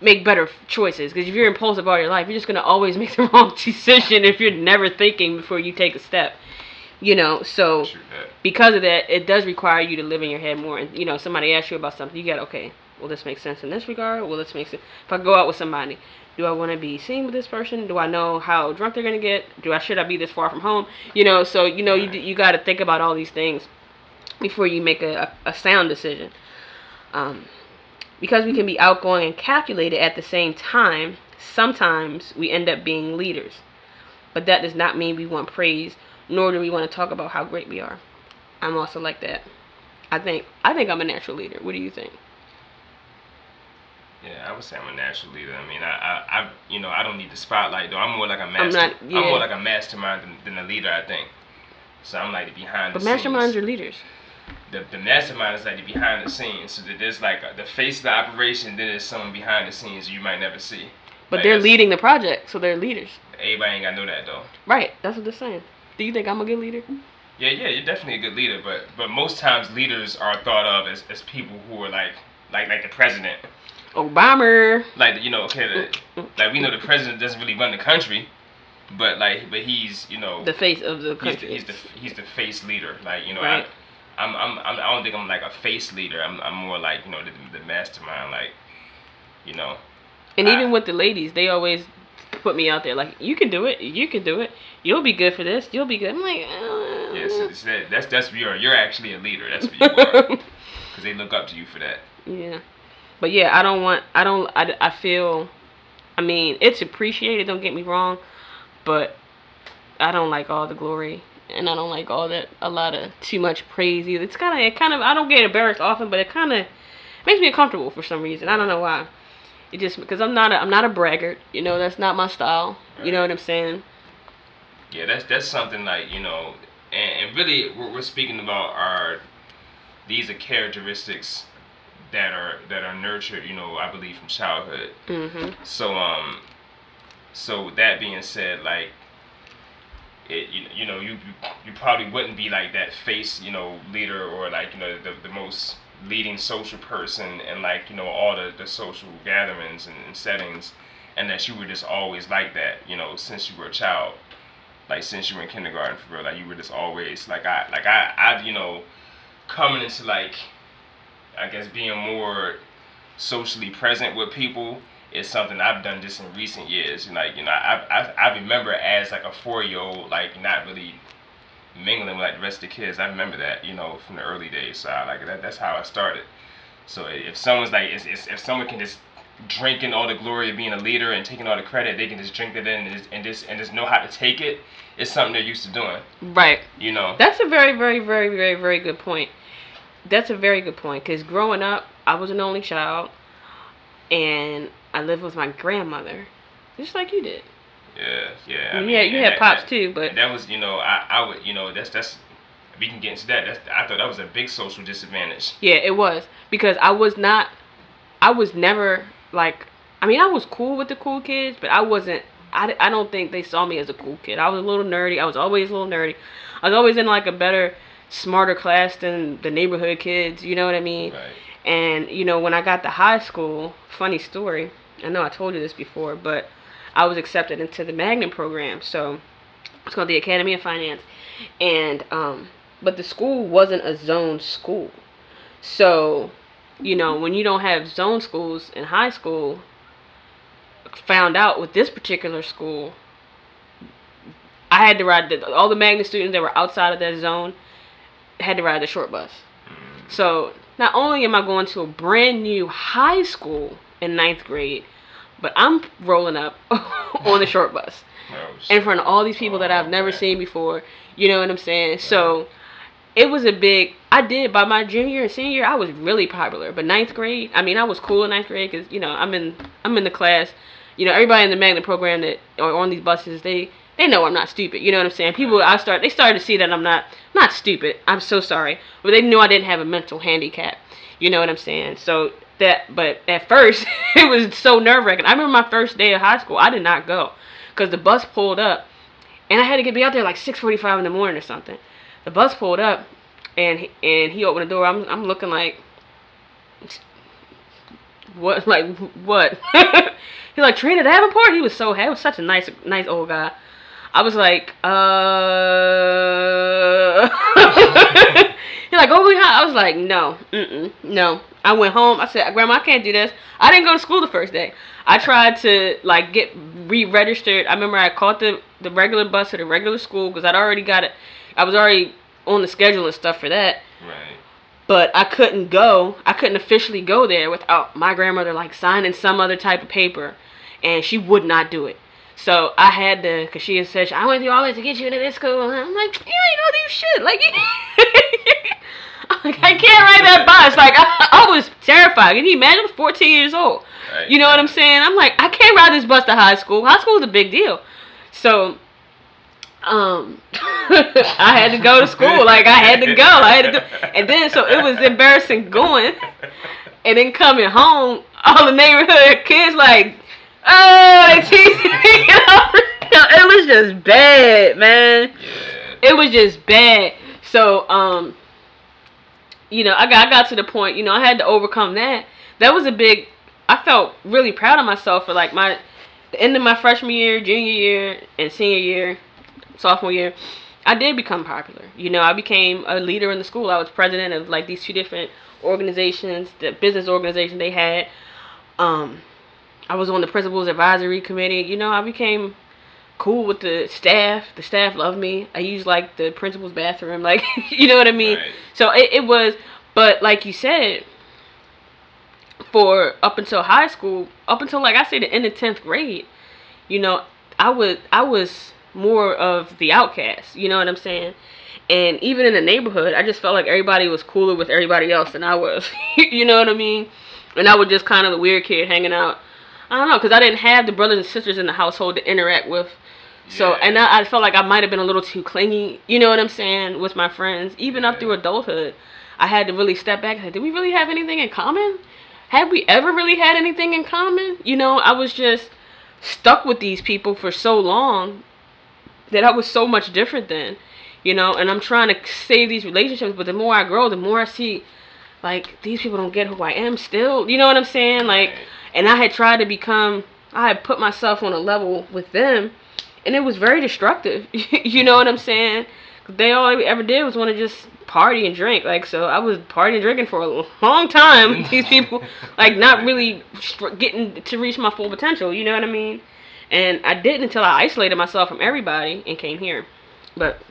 make better choices. Because if you're impulsive all your life, you're just gonna always make the wrong decision if you're never thinking before you take a step. You know, so because of that, it does require you to live in your head more. And you know, somebody asks you about something, you got okay. Well, this make sense in this regard. Well, this makes sense. If I go out with somebody, do I want to be seen with this person? Do I know how drunk they're gonna get? Do I should I be this far from home? You know, so you know, you you got to think about all these things before you make a, a, a sound decision. Um, because we can be outgoing and calculated at the same time, sometimes we end up being leaders. But that does not mean we want praise, nor do we want to talk about how great we are. I'm also like that. I think I think I'm a natural leader. What do you think? Yeah, I would say I'm a natural leader. I mean, I, I, I you know, I don't need the spotlight though. I'm more like a master. not- I'm, more like a mastermind than, than a leader. I think. So I'm like the behind But the scenes. masterminds are leaders. the, the mastermind is like the behind the scenes. So that there's like a, the face of the operation, then there's someone behind the scenes you might never see. But Like, they're leading the project, so they're leaders. Everybody ain't got to know that though. Right. That's what they're saying. Do you think I'm a good leader? Yeah, yeah, you're definitely a good leader, but but most times leaders are thought of as, as people who are like like like the president. Obama. Like you know, okay, the, like we know the president doesn't really run the country, but like but he's you know The face of the he's the, country. he's the he's the face leader. Like you know, Right. I, I'm, I'm I'm I don't think I'm like a face leader. I'm I'm more like you know the, the mastermind. Like you know, And I- even with the ladies, they always put me out there like, you can do it, you can do it, you'll be good for this, you'll be good. I'm like, uh, yes, it's that, that's that's you're you're actually a leader. That's what you are because they look up to you for that. yeah. But yeah, I don't want, I don't, I, I feel, I mean, it's appreciated, don't get me wrong, but I don't like all the glory. And I don't like all that, a lot of too much praise either. It's kind of, it kind of, I don't get embarrassed often, but it kind of makes me uncomfortable for some reason. I don't know why. It just because I'm not a, I'm not a braggart. You know, that's not my style. You know what I'm saying? Yeah, that's that's something like you know, and, and really we're, we're speaking about our these are characteristics that are that are nurtured, you know, I believe from childhood. hmm So um, so with that being said, like it you, you know you, you probably wouldn't be like that face you know leader or like you know the, the most leading social person and like you know all the, the social gatherings and, and settings and that you were just always like that you know since you were a child like since you were in kindergarten for real like you were just always like I like I I you know coming into like I guess being more socially present with people is something I've done just in recent years. And like you know, I I, I remember as like a four year old, like not really mingling with like the rest of the kids. I remember that you know from the early days. So I, like that that's how I started. So if someone's like, if, if if someone can just drink in all the glory of being a leader and taking all the credit, they can just drink it in and just and just, and just know how to take it. It's something they're used to doing. Right. You know. That's a very, very, very, very, very good point. That's a very good point because growing up, I was an only child, and I lived with my grandmother, just like you did. Yeah, yeah. I mean, yeah, you had that- pops that- too, but that was, you know, I, I would, you know, that's that's we can get into that. That's I thought that was a big social disadvantage. yeah, it was because I was not, I was never like, I mean, I was cool with the cool kids, but I wasn't. I, I don't think they saw me as a cool kid. I was a little nerdy. I was always a little nerdy. I was always in like a better, smarter class than the neighborhood kids. You know what I mean? Right. And you know, when I got to high school, funny story. I know I told you this before, but I was accepted into the magnet program. So It's called the Academy of Finance, and um, but the school wasn't a zone school, so you know when you don't have zone schools in high school. Found out with this particular school, I had to ride the, all the magnet students that were outside of that zone had to ride the short bus. So not only am I going to a brand new high school in ninth grade, but I'm rolling up on the short bus Oh, in front of all these people that I've never oh, Okay. seen before. You know what I'm saying? So it was a big. I did by my junior and senior. I was really popular, but ninth grade. I mean, I was cool in ninth grade because you know I'm in I'm in the class. You know, everybody in the magnet program that are on these buses, they they know I'm not stupid. You know what I'm saying? People, I start they started to see that I'm not not stupid. I'm so sorry, but they knew I didn't have a mental handicap. You know what I'm saying? So that, but at first it was so nerve wracking. I remember my first day of high school. I did not go because the bus pulled up, and I had to get be out there like 6:45 in the morning or something. The bus pulled up, and he, and he opened the door. I'm I'm looking like, what like what? He's like Trina Davenport. He was so he was such a nice nice old guy. I was like, uh. He's like, oh, we hot. I was like, no, mm-mm, no. I went home. I said, Grandma, I can't do this. I didn't go to school the first day. I tried to like get re-registered. I remember I caught the the regular bus to the regular school because I'd already got it. I was already on the schedule and stuff for that. Right. But I couldn't go. I couldn't officially go there without my grandmother like signing some other type of paper, and she would not do it. So I had to, cause she had said, I went through all this to get you into this school. And I'm like, you ain't know these shit. Like, like, I can't ride that bus. Like, I, I was terrified. Can you imagine? I was 14 years old. Right. You know what I'm saying? I'm like, I can't ride this bus to high school. High school is a big deal. So, um, I had to go to school. Like, I had to go. I had to do. And then, so it was embarrassing going. And then coming home, all the neighborhood kids like, oh, they teasing me. no, it was just bad, man. It was just bad. So, um, you know, I got I got to the point. You know, I had to overcome that. That was a big. I felt really proud of myself for like my the end of my freshman year, junior year, and senior year, sophomore year. I did become popular. You know, I became a leader in the school. I was president of like these two different organizations, the business organization they had. Um, I was on the principal's advisory committee. You know, I became cool with the staff. The staff loved me. I used like the principal's bathroom. Like, you know what I mean? Right. So it, it was, but like you said, for up until high school, up until like I say the end of tenth grade, you know, I would I was more of the outcast. You know what I'm saying? And even in the neighborhood, I just felt like everybody was cooler with everybody else than I was. you know what I mean? And I was just kind of the weird kid hanging out. I don't know, because I didn't have the brothers and sisters in the household to interact with. So, Yeah. and I, I felt like I might have been a little too clingy, you know what I'm saying, with my friends. Even up through adulthood, I had to really step back and say, did we really have anything in common? Have we ever really had anything in common? You know, I was just stuck with these people for so long that I was so much different then, you know, and I'm trying to save these relationships, but the more I grow, the more I see, like, these people don't get who I am still, you know what I'm saying? Like. And I had tried to become, I had put myself on a level with them, and it was very destructive, you know what I'm saying? They all they ever did was want to just party and drink, like, so I was partying and drinking for a long time. These people, like, not really getting to reach my full potential, you know what I mean? And I didn't until I isolated myself from everybody and came here. But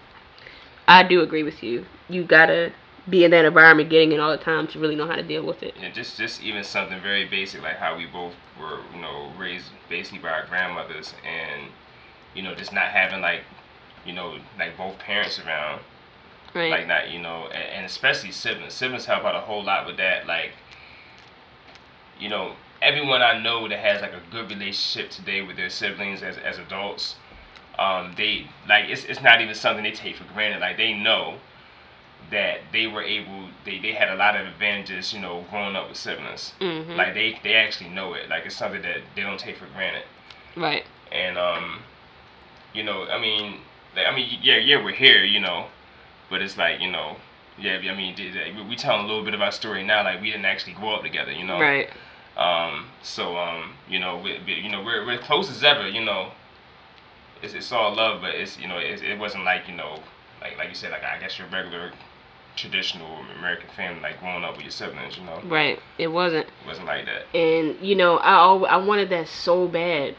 I do agree with you. You gotta be in that environment getting it all the time to really know how to deal with it. Yeah, just just even something very basic like how we both were, you know, raised basically by our grandmothers, and you know, just not having like, you know, like both parents around, Right. like not, you know, and, and especially siblings. Siblings help out a whole lot with that. Like, you know, everyone I know that has like a good relationship today with their siblings as as adults, um, they like it's it's not even something they take for granted. Like they know that they were able they, they had a lot of advantages you know growing up with siblings. Hmm like they they actually know it. Like it's something that they don't take for granted. Right. and um you know i mean like, i mean yeah yeah we're here you know. But it's like you know yeah i mean we- we telling a little bit of our story now like we didn't actually grow up together you know. Right. um so um you know we, we- you know we're, we're close as ever you know. It's, it's all love, but it's you know it, it wasn't like you know like like you said like I guess your regular traditional American family like growing up with your siblings, you know. Right. It wasn't. It wasn't like that. And you know, I al- I wanted that so bad.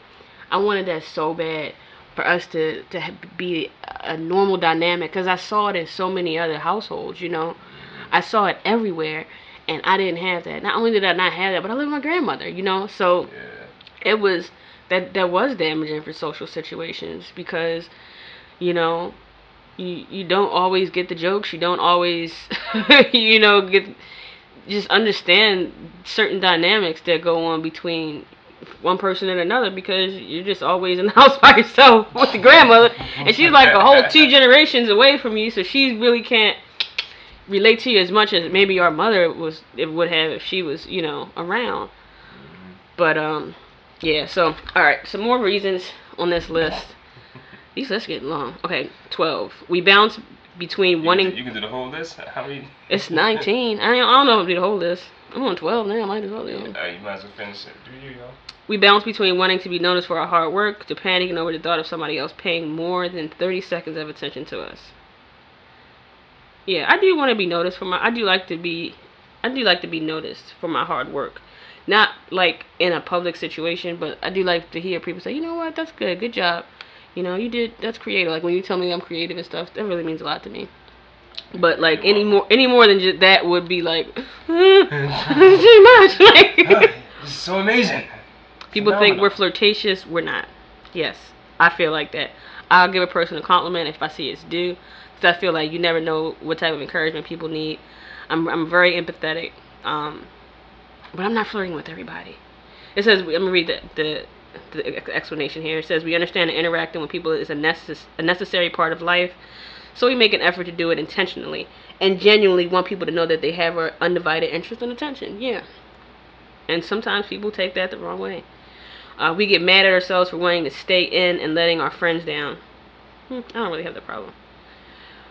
I wanted that so bad for us to to be a normal dynamic because I saw it in so many other households. You know, mm-hmm. I saw it everywhere, and I didn't have that. Not only did I not have that, but I lived with my grandmother. You know, so Yeah. it was that that was damaging for social situations because you know you you don't always get the jokes. You don't always you know get just understand certain dynamics that go on between one person and another because you're just always in the house by yourself with the grandmother. And she's like a whole two generations away from you so she really can't relate to you as much as maybe our mother was it would have if she was you know around. But um yeah so all right. Some more reasons on this list these lists get long okay 12 we bounce between You wanting can, do, you can do the whole list. How many? it's 19 I, don't- I don't know if I do the whole list i'm on 12 now i might as well do it. Uh, you might as well finish it. Do you, yo? we bounce between wanting to be noticed for our hard work to panicking over the thought of somebody else paying more than 30 seconds of attention to us yeah i do want to be noticed for my i do like to be i do like to be noticed for my hard work not like in a public situation but i do like to hear people say you know what that's good good job you know you did that's creative like when you tell me i'm creative and stuff that really means a lot to me but like any more any more than just that would be like too much like this is so amazing. People think we're flirtatious. We're not. Yes, I feel like that. I'll give a person a compliment if I see it's due. Because I feel like you never know what type of encouragement people need. I'm, I'm very empathetic. Um, but I'm not flirting with everybody. It says, I'm going to read the, the, the explanation here. It says, We understand that interacting with people is a, necess- a necessary part of life. So we make an effort to do it intentionally and genuinely want people to know that they have our undivided interest and attention. Yeah. And sometimes people take that the wrong way. Uh, we get mad at ourselves for wanting to stay in and letting our friends down. Hmm, I don't really have that problem.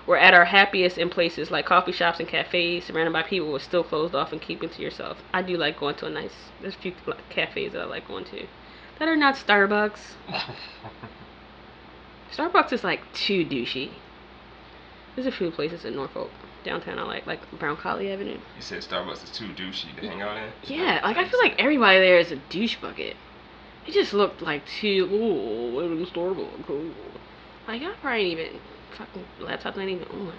We're at our happiest in places like coffee shops and cafes, surrounded by people who are still closed off and keeping to yourself. I do like going to a nice. There's a few cafes that I like going to that are not Starbucks. Starbucks is like too douchey. There's a few places in Norfolk, downtown. I like, like Brown Colley Avenue. You said Starbucks is too douchey to hang out in. Yeah, like I feel like everybody there is a douche bucket. It just looked like too. Ooh, living in Starbucks. Ooh. Like y'all probably ain't even fucking laptops ain't even on.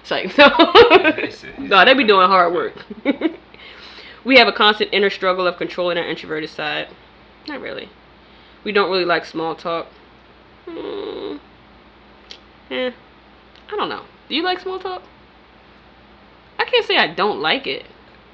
It's like no, no, they be doing hard work. we have a constant inner struggle of controlling our introverted side. Not really. We don't really like small talk. Hmm. Eh. I don't know. Do you like small talk? I can't say I don't like it.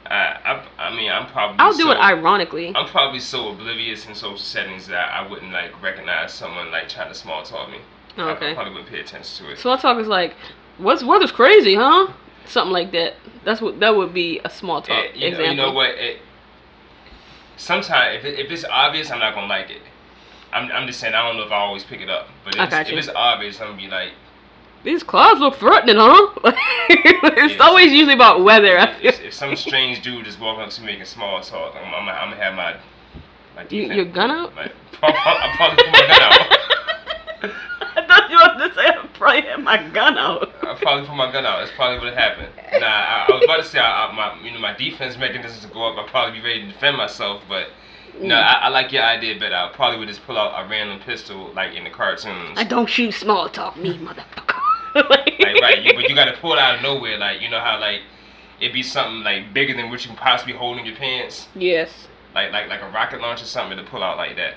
I, I, I mean, I'm probably. I'll do so, it ironically. I'm probably so oblivious in social settings that I wouldn't like recognize someone like trying to small talk me. Oh, I, okay. I probably wouldn't pay attention to it. Small talk is like, "What's weather's crazy, huh?" Something like that. That's what that would be a small talk It- you, know, example. you know what? It, sometimes if, it, if it's obvious, I'm not gonna like it. I'm, I'm just saying I don't know if I always pick it up, but if, it's, if it's obvious, I'm gonna be like, These clouds look threatening, huh? it's Yes. always usually about weather. If, if some strange dude is walking up to me making small talk, I'm, I'm, I'm gonna have my my You- your gun out? My, I'm probably put my gun out. I thought you were to say I probably had my gun out. I probably put my gun out. That's probably what happened. Nah, I, I was about to say I, I, my you know my defense mechanisms go up. I'll probably be ready to defend myself, but no, I, I like your idea better. I probably would just pull out a random pistol like in the cartoons. I don't shoot small talk, me motherfucker. Like right, you, but you gotta pull it out of nowhere. Like you know how like it'd be something like bigger than what you can possibly hold in your pants, Yes. like like like a rocket launcher, something to pull out like that.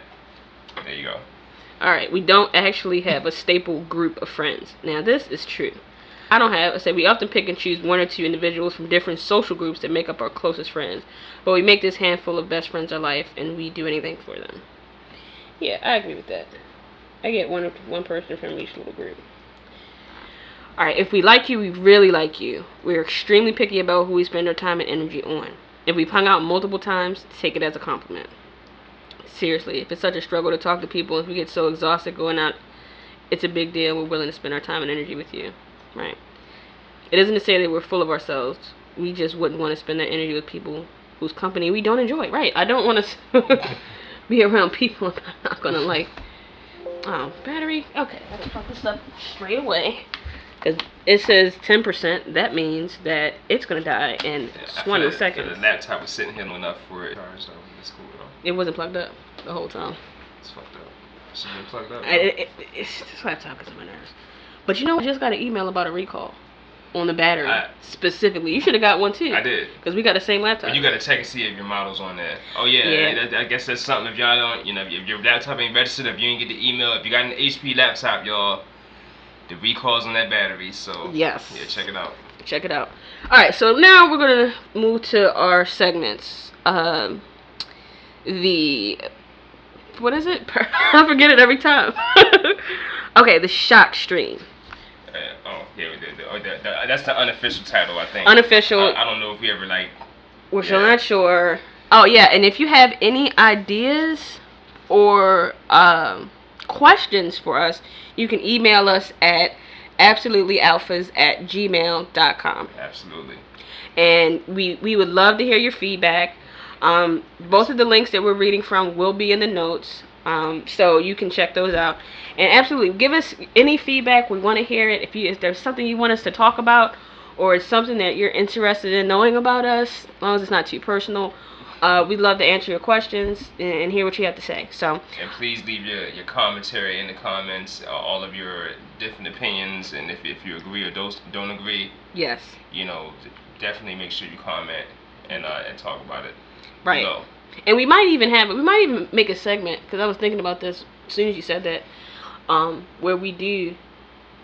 There you go. All right, we don't actually have a staple group of friends. Now, this is true. I don't have, I say we often pick and choose one or two individuals from different social groups that make up our closest friends. But we make this handful of best friends our life and we do anything for them. Yeah, I agree with that. I get one one person from each little group. All right, if we like you, we really like you. We're extremely picky about who we spend our time and energy on. If we've hung out multiple times, take it as a compliment seriously. If it's such a struggle to talk to people, if we get so exhausted going out, it's a big deal. We're willing to spend our time and energy with you, right? It isn't to say that we're full of ourselves. We just wouldn't want to spend that energy with people whose company we don't enjoy, right? I don't want to be around people I'm not gonna like. Oh, battery. Okay, can fuck this up straight away. Cause it says 10%. That means that it's gonna die in I 20 feel seconds. The laptop was sitting here long enough for it. So it's cool though. It wasn't plugged up the whole time. It's fucked up. Should been plugged up. I, it, it, it's this laptop gets on my nerves. But you know, I just got an email about a recall on the battery I- specifically. You should have got one too. I did. Cause we got the same laptop. But you gotta check and see if your model's on there. Oh yeah, Yeah. that- I guess that's something. If y'all don't, you know, if your laptop ain't registered, if you ain't get the email, if you got an HP laptop, y'all, the recalls on that battery. So Yes. yeah, check it out. check it out. All right, so now we're gonna move to our segments. Um, the what is it? I forget it every time. okay, the shock stream, yeah, the, the, oh, the, the, that's the unofficial title, I think. unofficial. I, I don't know if we ever like. We're still not sure. Oh yeah, and if you have any ideas or um, questions for us, you can email us at absolutelyalphas at gmail.com. Absolutely. and we we would love to hear your feedback. Um, both of the links that we're reading from will be in the notes, um, so you can check those out. And absolutely, give us any feedback. We want to hear it. If you if there's something you want us to talk about, or it's something that you're interested in knowing about us, as long as it's not too personal, uh, we'd love to answer your questions and, and hear what you have to say. So And please leave your, your commentary in the comments, uh, all of your different opinions, and if, if you agree or don't, don't agree, yes, you know, definitely make sure you comment and uh, and talk about it. right. below. And we might even have it we might even make a segment because I was thinking about this as soon as you said that, um, where we do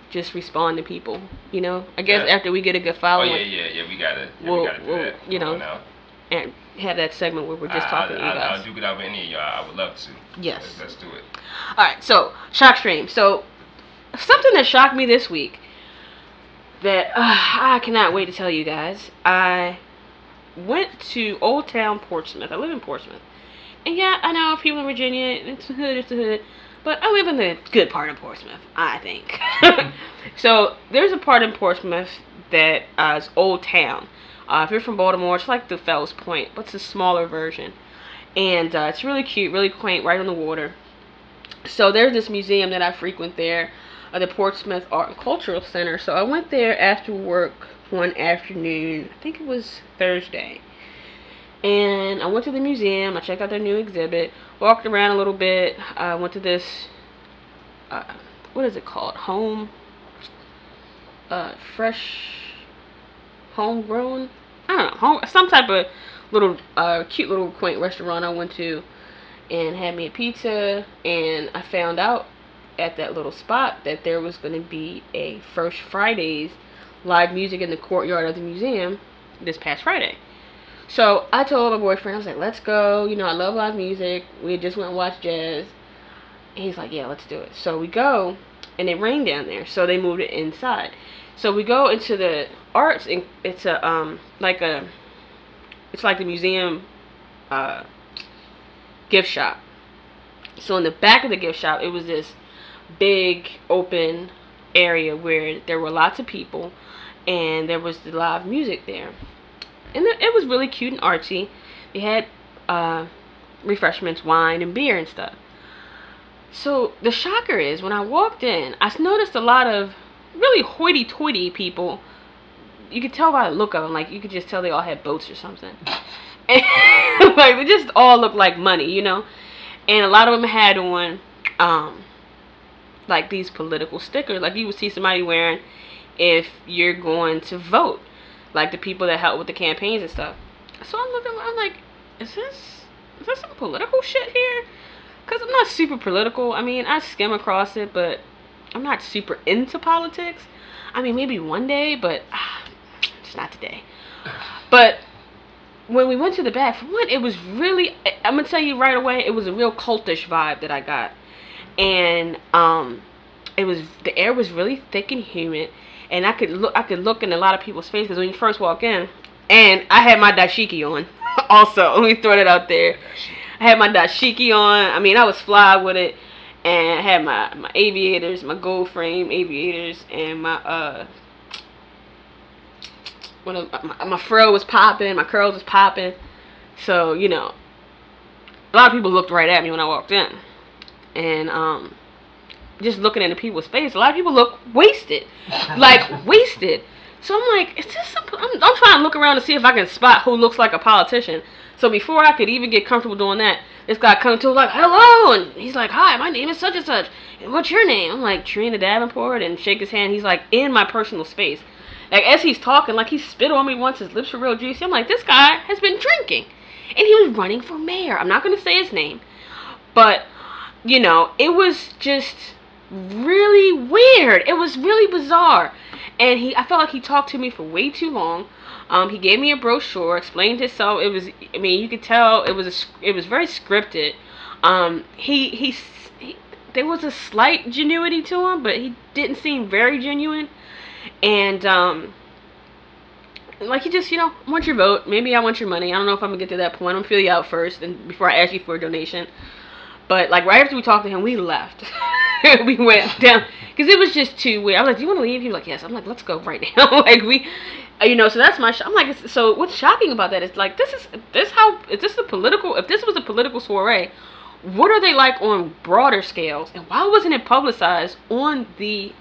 just respond to people. You know, I guess Yeah. after we get a good following. Oh yeah, yeah, yeah. We gotta, yeah, Well, we gotta do well, that. you know, now. and have that segment where we're just I, talking I, to you I, guys. I'll do it out with any of y'all. I would love to. Yes. Let's, let's do it. All right, so shock stream. So something that shocked me this week that uh, I cannot wait to tell you guys. I went to Old Town Portsmouth. I live in Portsmouth, and yeah, I know if people in Virginia. It's a hood. It's a hood. But I live in the good part of Portsmouth, I think. so there's a part in Portsmouth that uh, is Old Town. Uh, if you're from Baltimore, it's like the Fells Point, but it's a smaller version. And uh, it's really cute, really quaint, right on the water. So there's this museum that I frequent there, uh, the Portsmouth Art and Cultural Center. So I went there after work one afternoon. I think it was Thursday. And I went to the museum. I checked out their new exhibit. Walked around a little bit. I went to this. Uh, what is it called? Home. Uh, fresh. Homegrown. I don't know. Home, some type of little uh, cute little quaint restaurant I went to and had me a pizza and I found out at that little spot that there was going to be a First Fridays live music in the courtyard of the museum this past Friday. So I told my boyfriend, I was like, let's go. You know, I love live music. We just went and watched jazz. And he's like, yeah, let's do it. So we go, and it rained down there, so they moved it inside. So we go into the arts, and it's a um like a, it's like the museum, uh, gift shop. So in the back of the gift shop, it was this big open area where there were lots of people, and there was the live music there, and it was really cute and artsy. They had uh, refreshments, wine and beer and stuff. So the shocker is when I walked in, I noticed a lot of really hoity-toity people. You could tell by the look of them, like you could just tell they all had boats or something. And, like they just all looked like money, you know. And a lot of them had on, um, like these political stickers, like you would see somebody wearing if you're going to vote, like the people that help with the campaigns and stuff. So I'm looking, I'm like, is this is there some political shit here? Cause I'm not super political. I mean, I skim across it, but I'm not super into politics. I mean, maybe one day, but ah, just not today. But when we went to the back, for one, it was really. I'm gonna tell you right away, it was a real cultish vibe that I got, and um, it was the air was really thick and humid, and I could look. I could look in a lot of people's faces when you first walk in, and I had my dashiki on. also, let me throw that out there. I had my dashiki on. I mean, I was fly with it, and I had my my aviators, my gold frame aviators, and my uh. When my, my fro was popping, my curls was popping, so you know, a lot of people looked right at me when I walked in, and um, just looking into people's face, a lot of people look wasted, like wasted. So I'm like, is this? A, I'm, I'm trying to look around to see if I can spot who looks like a politician. So before I could even get comfortable doing that, this guy comes to like, hello, and he's like, hi, my name is such and such, and what's your name? I'm like Trina Davenport, and shake his hand. He's like in my personal space. Like as he's talking, like he spit on me once. His lips were real juicy. I'm like, this guy has been drinking, and he was running for mayor. I'm not gonna say his name, but you know, it was just really weird. It was really bizarre and he I felt like he talked to me for way too long. Um, he gave me a brochure, explained himself. It was, I mean, you could tell it was a, it was very scripted. Um, he, he, he, there was a slight genuity to him, but he didn't seem very genuine. And um, like he just, you know, want your vote. Maybe I want your money. I don't know if I'm gonna get to that point. I'm gonna feel you out first, and before I ask you for a donation. But like right after we talked to him, we left. we went down because it was just too weird. I was like, "Do you want to leave?" He was like, "Yes." I'm like, "Let's go right now." like we, uh, you know. So that's my. Sh- I'm like, so what's shocking about that is like, this is this how is this a political? If this was a political soiree, what are they like on broader scales? And why wasn't it publicized on the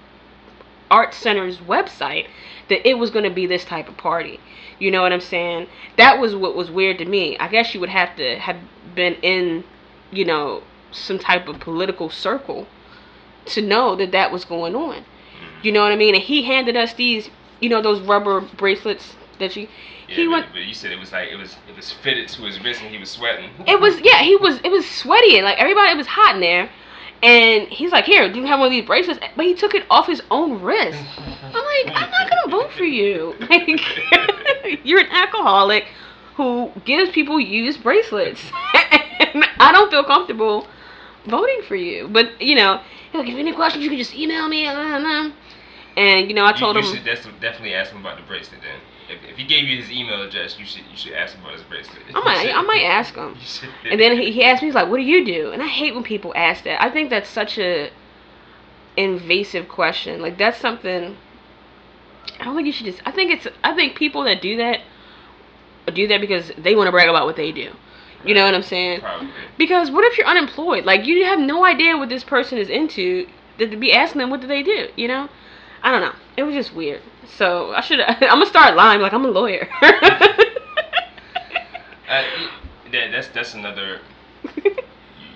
art center's website that it was going to be this type of party? You know what I'm saying? That was what was weird to me. I guess you would have to have been in, you know, some type of political circle to know that that was going on. You know what I mean? And he handed us these, you know, those rubber bracelets that you. Yeah, he but, went. but you said it was like it was it was fitted to his wrist and he was sweating. It was yeah. He was it was sweaty and like everybody. It was hot in there. And he's like, here, do you have one of these bracelets? But he took it off his own wrist. I'm like, I'm not gonna vote for you. Like, you're an alcoholic who gives people used bracelets. and I don't feel comfortable voting for you. But you know, like, if you have any questions, you can just email me. And you know, I told you, you him. should definitely ask him about the bracelet then. If, if he gave you his email address, you should you should ask him about his bracelet. I might, I might ask him. And then he, he asked me, he's like, "What do you do?" And I hate when people ask that. I think that's such a invasive question. Like that's something. I don't think you should just. I think it's. I think people that do that do that because they want to brag about what they do. You know what I'm saying? Probably. Because what if you're unemployed? Like you have no idea what this person is into. To to be asking them what do they do? You know? I don't know. It was just weird. So I should. I'm gonna start lying like I'm a lawyer. Uh, y- that, that's that's another.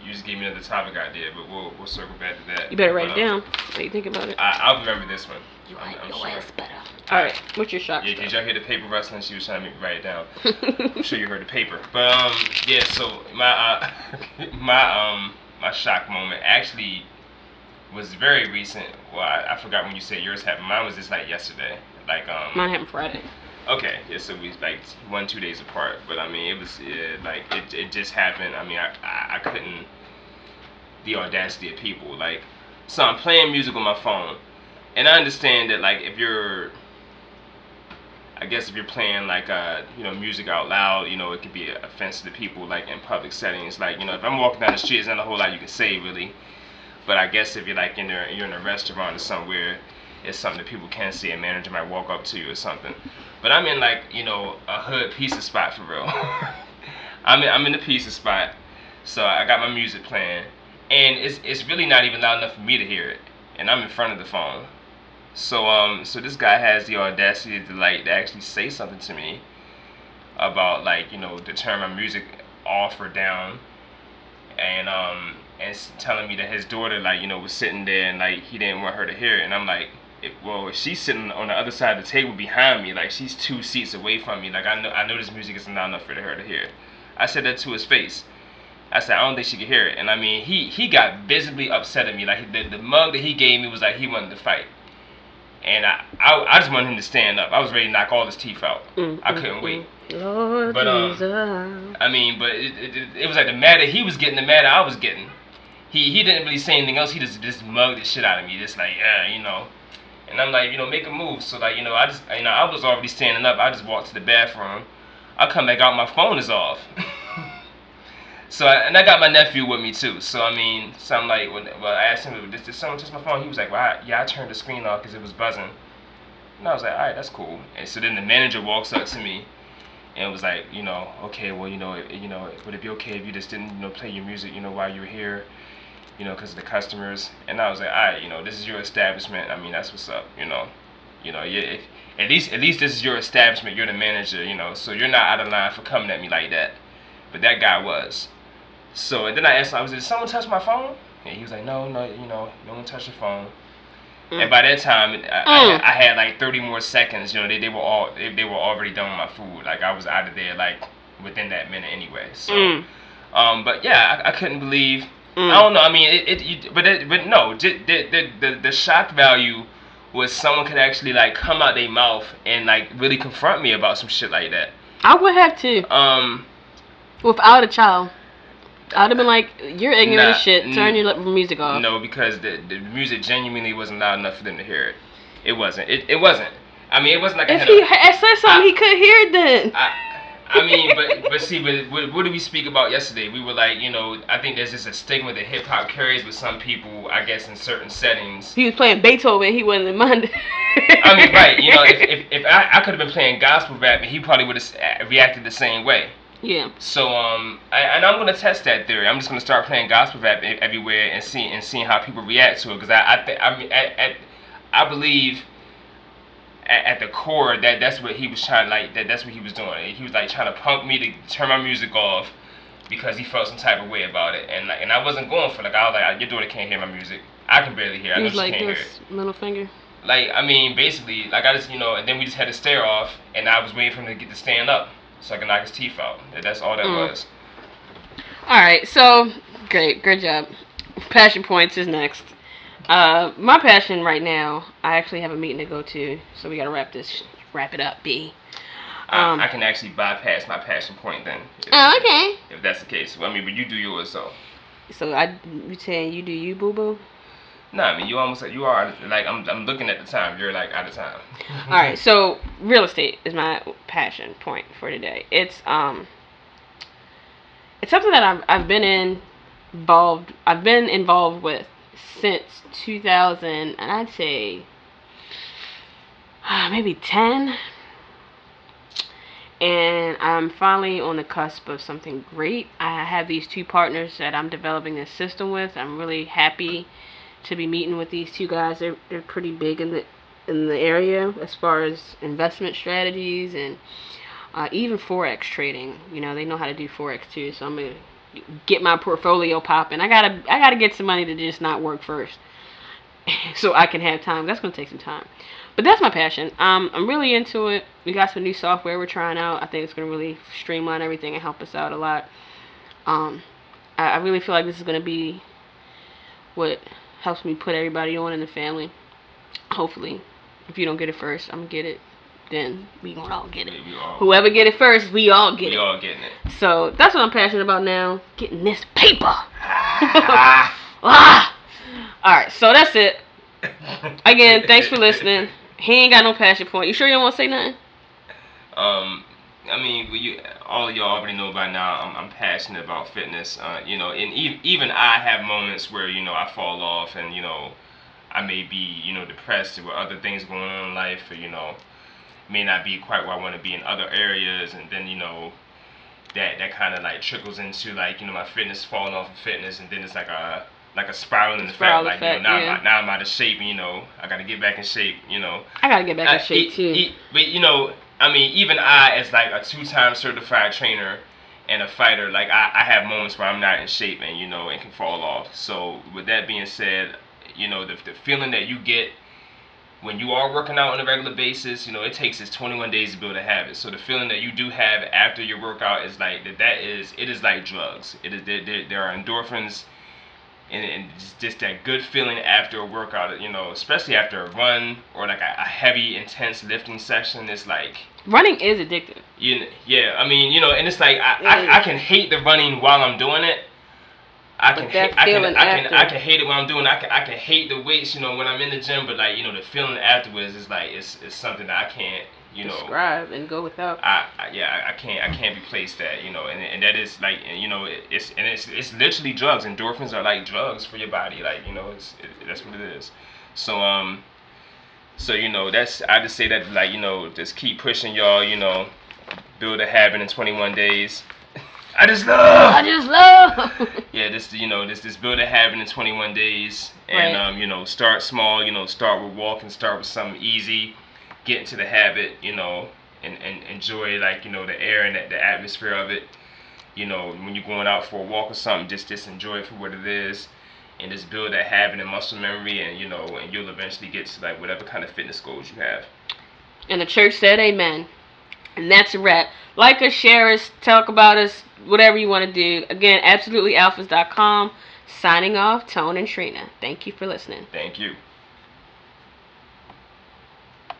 You, you just gave me another topic idea, but we'll we'll circle back to that. you better write But, it um, down. What do you think about it? I, I'll remember this one. You I'm- like I'm your sure. ass better. All right. What's your shock? Yeah, did y'all hear the paper rustling? She was trying to make me write it down. I'm sure you heard the paper. But um, yeah. So my uh, my um my shock moment actually was very recent. Well, I, I forgot when you said yours happened. Mine was just like yesterday. Like um. Mine happened Friday. Okay, yeah, so we like one two days apart, but I mean it was yeah, like it, it just happened. I mean I, I I couldn't the audacity of people like so I'm playing music on my phone, and I understand that like if you're I guess if you're playing like uh you know music out loud, you know it could be offensive to people like in public settings. Like you know if I'm walking down the street, there's not a whole lot you can say really. But I guess if you're like in a, you're in a restaurant or somewhere, it's something that people can see. A manager might walk up to you or something. But I'm in like you know a hood pizza spot for real. I'm in, I'm in the pizza spot, so I got my music playing, and it's it's really not even loud enough for me to hear it, and I'm in front of the phone. So um so this guy has the audacity to like to actually say something to me about like you know to turn my music off or down, and um and telling me that his daughter like you know was sitting there and like he didn't want her to hear it, and I'm like. Well, she's sitting on the other side of the table behind me, like she's two seats away from me, like I know I know this music isn't enough for her to hear. I said that to his face. I said I don't think she could hear it, and I mean he he got visibly upset at me. Like the the mug that he gave me was like he wanted to fight, and I I, I just wanted him to stand up. I was ready to knock all his teeth out. Mm, I couldn't wait. Lord But, um, Jesus. I mean, but it, it, it, it was like the madder he was getting, the madder I was getting. He he didn't really say anything else. He just just mugged the shit out of me. Just like yeah, you know. And I'm like, you know, make a move. So like, you know, I just, you know, I was already standing up. I just walked to the bathroom. I come back out, my phone is off. so I, and I got my nephew with me too. So I mean, so I'm like, when, well, I asked him, did, someone touch my phone? He was like, well, I, yeah, I turned the screen off because it was buzzing. And I was like, all right, that's cool. And so then the manager walks up to me and was like, you know, okay, well, you know, it, you know, would it be okay if you just didn't, you know, play your music, you know, while you were here? you know, because of the customers. And I was like, all right, you know, this is your establishment. I mean, that's what's up, you know. You know, yeah, if, at least at least this is your establishment. You're the manager, you know, so you're not out of line for coming at me like that. But that guy was. So and then I asked him, I was, did someone touch my phone? And he was like, no, no, you know, no one touched your phone. Mm. And by that time, I, mm. I, I, had like 30 more seconds. You know, they, they were all they, they were already done with my food. Like I was out of there like within that minute anyway. So, mm. um, but yeah, I, I couldn't believe. Mm. I don't know. I mean, it, it you, but it, but no, the, the the the shock value was someone could actually like come out their mouth and like really confront me about some shit like that. I would have to. Um, without a child. I'd have been like, "You're ignorant nah, as shit. Turn your music off." No, because the the music genuinely wasn't loud enough for them to hear it. It wasn't. It, it wasn't. I mean, it wasn't like if he said something, I, he could hear it then. I, I mean, but but see, but what, what, did we speak about yesterday? We were like, you know, I think there's just a stigma that hip hop carries with some people. I guess in certain settings. He was playing Beethoven. He wasn't in mind. I mean, right? You know, if if, if I, I could have been playing gospel rap, and he probably would have reacted the same way. Yeah. So um, I, and I'm gonna test that theory. I'm just gonna start playing gospel rap everywhere and see and seeing how people react to it. Because I I think I mean at, at, I believe at, the core that that's what he was trying like that that's what he was doing. He was like trying to punk me to turn my music off because he felt some type of way about it. And like and I wasn't going for like I was like your daughter can't hear my music. I can barely hear. I know she like can't this hear it. middle finger. Like I mean, basically, like I just you know, and then we just had to stare off, and I was waiting for him to get to stand up so I can knock his teeth out. That's all that mm. was. All right, so great, great job. Passion points is next. Uh, my passion right now, I actually have a meeting to go to, so we gotta wrap this, wrap it up, B. Um, I, I, can actually bypass my passion point then. If, oh, okay. If that's the case, well, I mean, but you do yours, so. So I, you saying you do you, boo boo? No, I mean you almost you are like I'm. I'm looking at the time. You're like out of time. All right, so real estate is my passion point for today. It's um. It's something that I've I've been in, involved. I've been involved with since 2000, and I'd say uh, maybe 10. And I'm finally on the cusp of something great. I have these two partners that I'm developing this system with. I'm really happy to be meeting with these two guys. They're they're pretty big in the in the area as far as investment strategies and uh, even forex trading. You know, they know how to do forex too. So I'm gonna get my portfolio popping. I gotta I gotta get some money to just not work first, so I can have time. That's gonna take some time, but that's my passion. Um, I'm really into it. We got some new software we're trying out. I think it's gonna really streamline everything and help us out a lot. Um, I, I really feel like this is gonna be what helps me put everybody on in the family. Hopefully, if you don't get it first, I'm gonna get it. Then we gonna all get it. All, Whoever get it first, we all get we it. We all getting it. So that's what I'm passionate about now. Getting this paper. ah. All right, so that's it. Again, thanks for listening. He ain't got no passion point. You sure you don't want to say nothing? Um, I mean, you all of y'all already know by now. I'm, I'm passionate about fitness. Uh, you know, and even even I have moments where you know I fall off, and you know, I may be you know depressed with other things going on in life, or you know, may not be quite where I want to be in other areas, and then you know, that that kind of like trickles into like you know my fitness falling off of fitness, and then it's like a like a spiral in the fact, like you know, now, yeah. I'm, now I'm out of shape. You know, I got to get back in shape. You know, I got to get back in shape too. but you know, I mean, even I, as like a two-time certified trainer and a fighter, like I, I have moments where I'm not in shape and you know and can fall off. So with that being said, you know the the feeling that you get when you are working out on a regular basis, you know it takes us 21 days to build a habit. So the feeling that you do have after your workout is like that. That is it is like drugs. It is there, there, there are endorphins and, and just, just, that good feeling after a workout, you know, especially after a run or like a, a heavy, intense lifting session. It's like running is addictive. You, yeah, I mean, you know, and it's like I, I, I, can hate the running while I'm doing it. I can, ha- I can, I can, I can hate it when I'm doing. I can, I can hate the weights, you know, when I'm in the gym. But like, you know, the feeling afterwards is like, it's, it's something that I can't, you know describe and go without. I, I yeah I can't I can't replace that you know and, and that is like you know it's and it's it's literally drugs endorphins are like drugs for your body like you know it's it, that's what it is so um so you know that's I just say that like you know just keep pushing y'all you know build a habit in 21 days I just love. I just love. yeah, this you know this this build a habit in 21 days, and Right. um, you know start small. You know start with walking, start with something easy, get into the habit. You know, and and enjoy like you know the air and the, the atmosphere of it. You know when you're going out for a walk or something, just just enjoy it for what it is, and just build that habit and muscle memory, and you know and you'll eventually get to like whatever kind of fitness goals you have. And the church said amen. And that's a wrap. Like us, share us, talk about us, whatever you want to do. Again, absolutelyalphas.com. Signing off, Tone and Trina. Thank you for listening. Thank you.